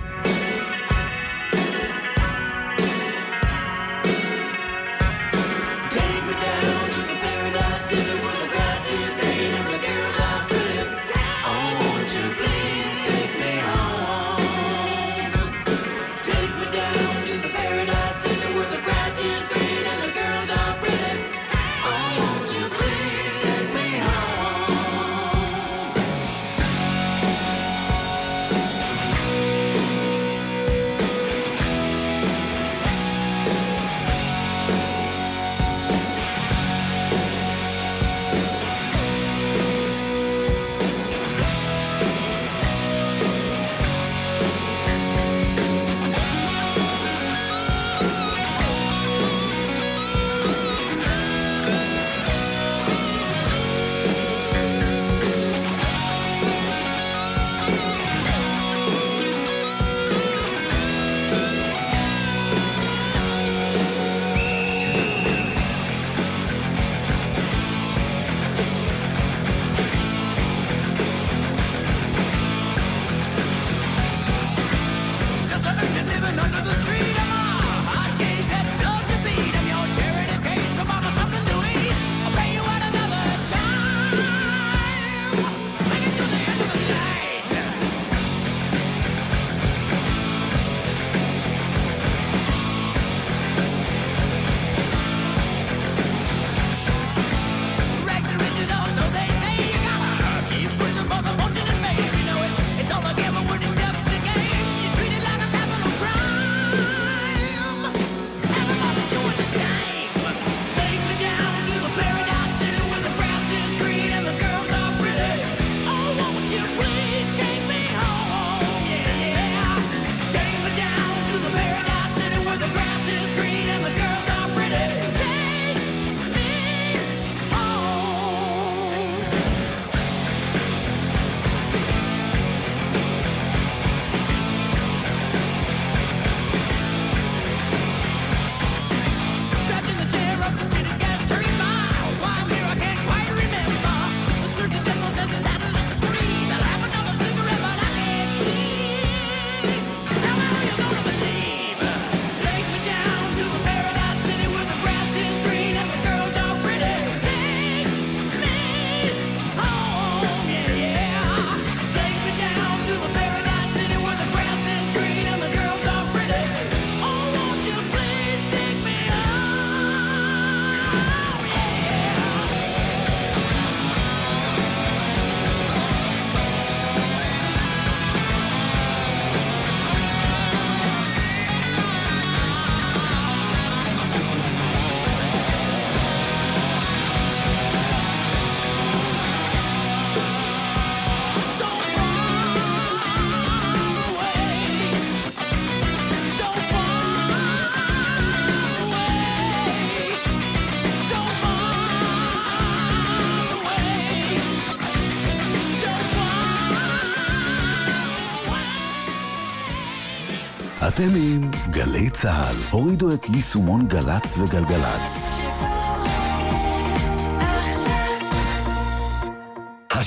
אתם עם גלי צה"ל. הורידו את יישומון גל"צ וגלגלצ.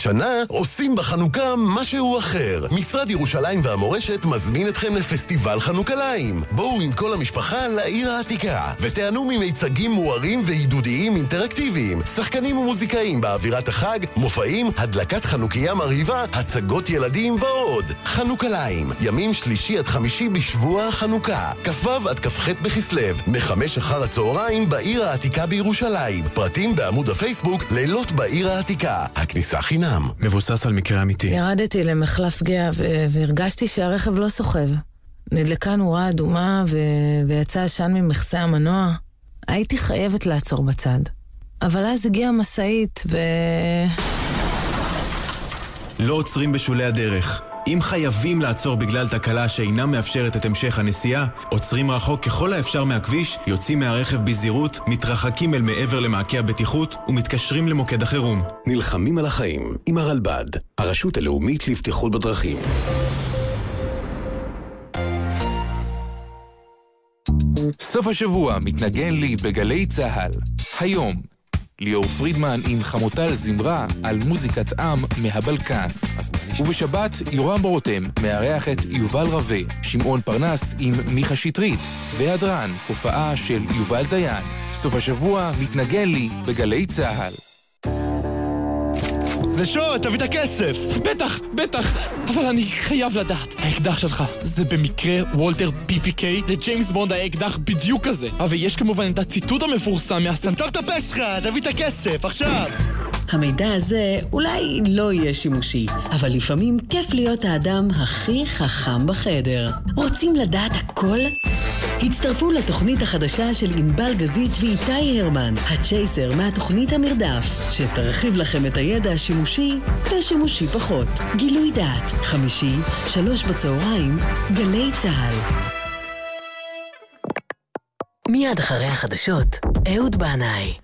השנה עושים בחנוכה משהו אחר. משרד ירושלים והמורשת מזמין אתכם לפסטיבל חנוכליים. בואו עם כל המשפחה לעיר העתיקה, ותיהנו ממיצגים מוארים ועידודיים אינטראקטיביים, שחקנים ומוזיקאים באווירת החג, מופעים, הדלקת חנוכיה מרהיבה, הצגות ילדים ועוד. חנוכליים, ימים שלישי עד חמישי בשבוע החנוכה, כ"ו עד כ"ח בכסלו, מחמש אחר הצהריים בעיר העתיקה בירושלים. פרטים בעמוד הפייסבוק לילות בעיר העתיקה. הכניסה חינם. מבוסס על מקרה אמיתי. ירדתי למחלף גאה והרגשתי שהרכב לא סוחב. נדלקה נורה אדומה ו- ויצא עשן ממכסה המנוע. הייתי חייבת לעצור בצד. אבל אז הגיעה משאית ו... לא עוצרים בשולי הדרך. אם חייבים לעצור בגלל תקלה שאינה מאפשרת את המשך הנסיעה, עוצרים רחוק ככל האפשר מהכביש, יוצאים מהרכב בזהירות, מתרחקים אל מעבר למעקה הבטיחות ומתקשרים למוקד החירום. נלחמים על החיים עם הרלב"ד, הרשות הלאומית לבטיחות בדרכים. סוף השבוע מתנגן לי בגלי צה"ל. היום, ליאור פרידמן עם חמוטל זמרה על מוזיקת עם מהבלקן. ובשבת, יורם רותם מארח את יובל רווה, שמעון פרנס עם מיכה שטרית, והדרן, הופעה של יובל דיין. סוף השבוע מתנגן לי בגלי צה"ל. זה שוד, תביא את הכסף! בטח, בטח, אבל אני חייב לדעת. האקדח שלך, זה במקרה וולטר PPK? לג'יימס בונד היה אקדח בדיוק כזה. אבל יש כמובן את הציטוט המפורסם מהסטנט... סתום את הפה שלך, תביא את הכסף, עכשיו! המידע הזה אולי לא יהיה שימושי, אבל לפעמים כיף להיות האדם הכי חכם בחדר. רוצים לדעת הכל? הצטרפו לתוכנית החדשה של ענבל גזית ואיתי הרמן, הצ'ייסר מהתוכנית המרדף, שתרחיב לכם את הידע השימושי ושימושי פחות. גילוי דעת, חמישי, שלוש בצהריים, גלי צה"ל. מיד אחרי החדשות, אהוד בנאי.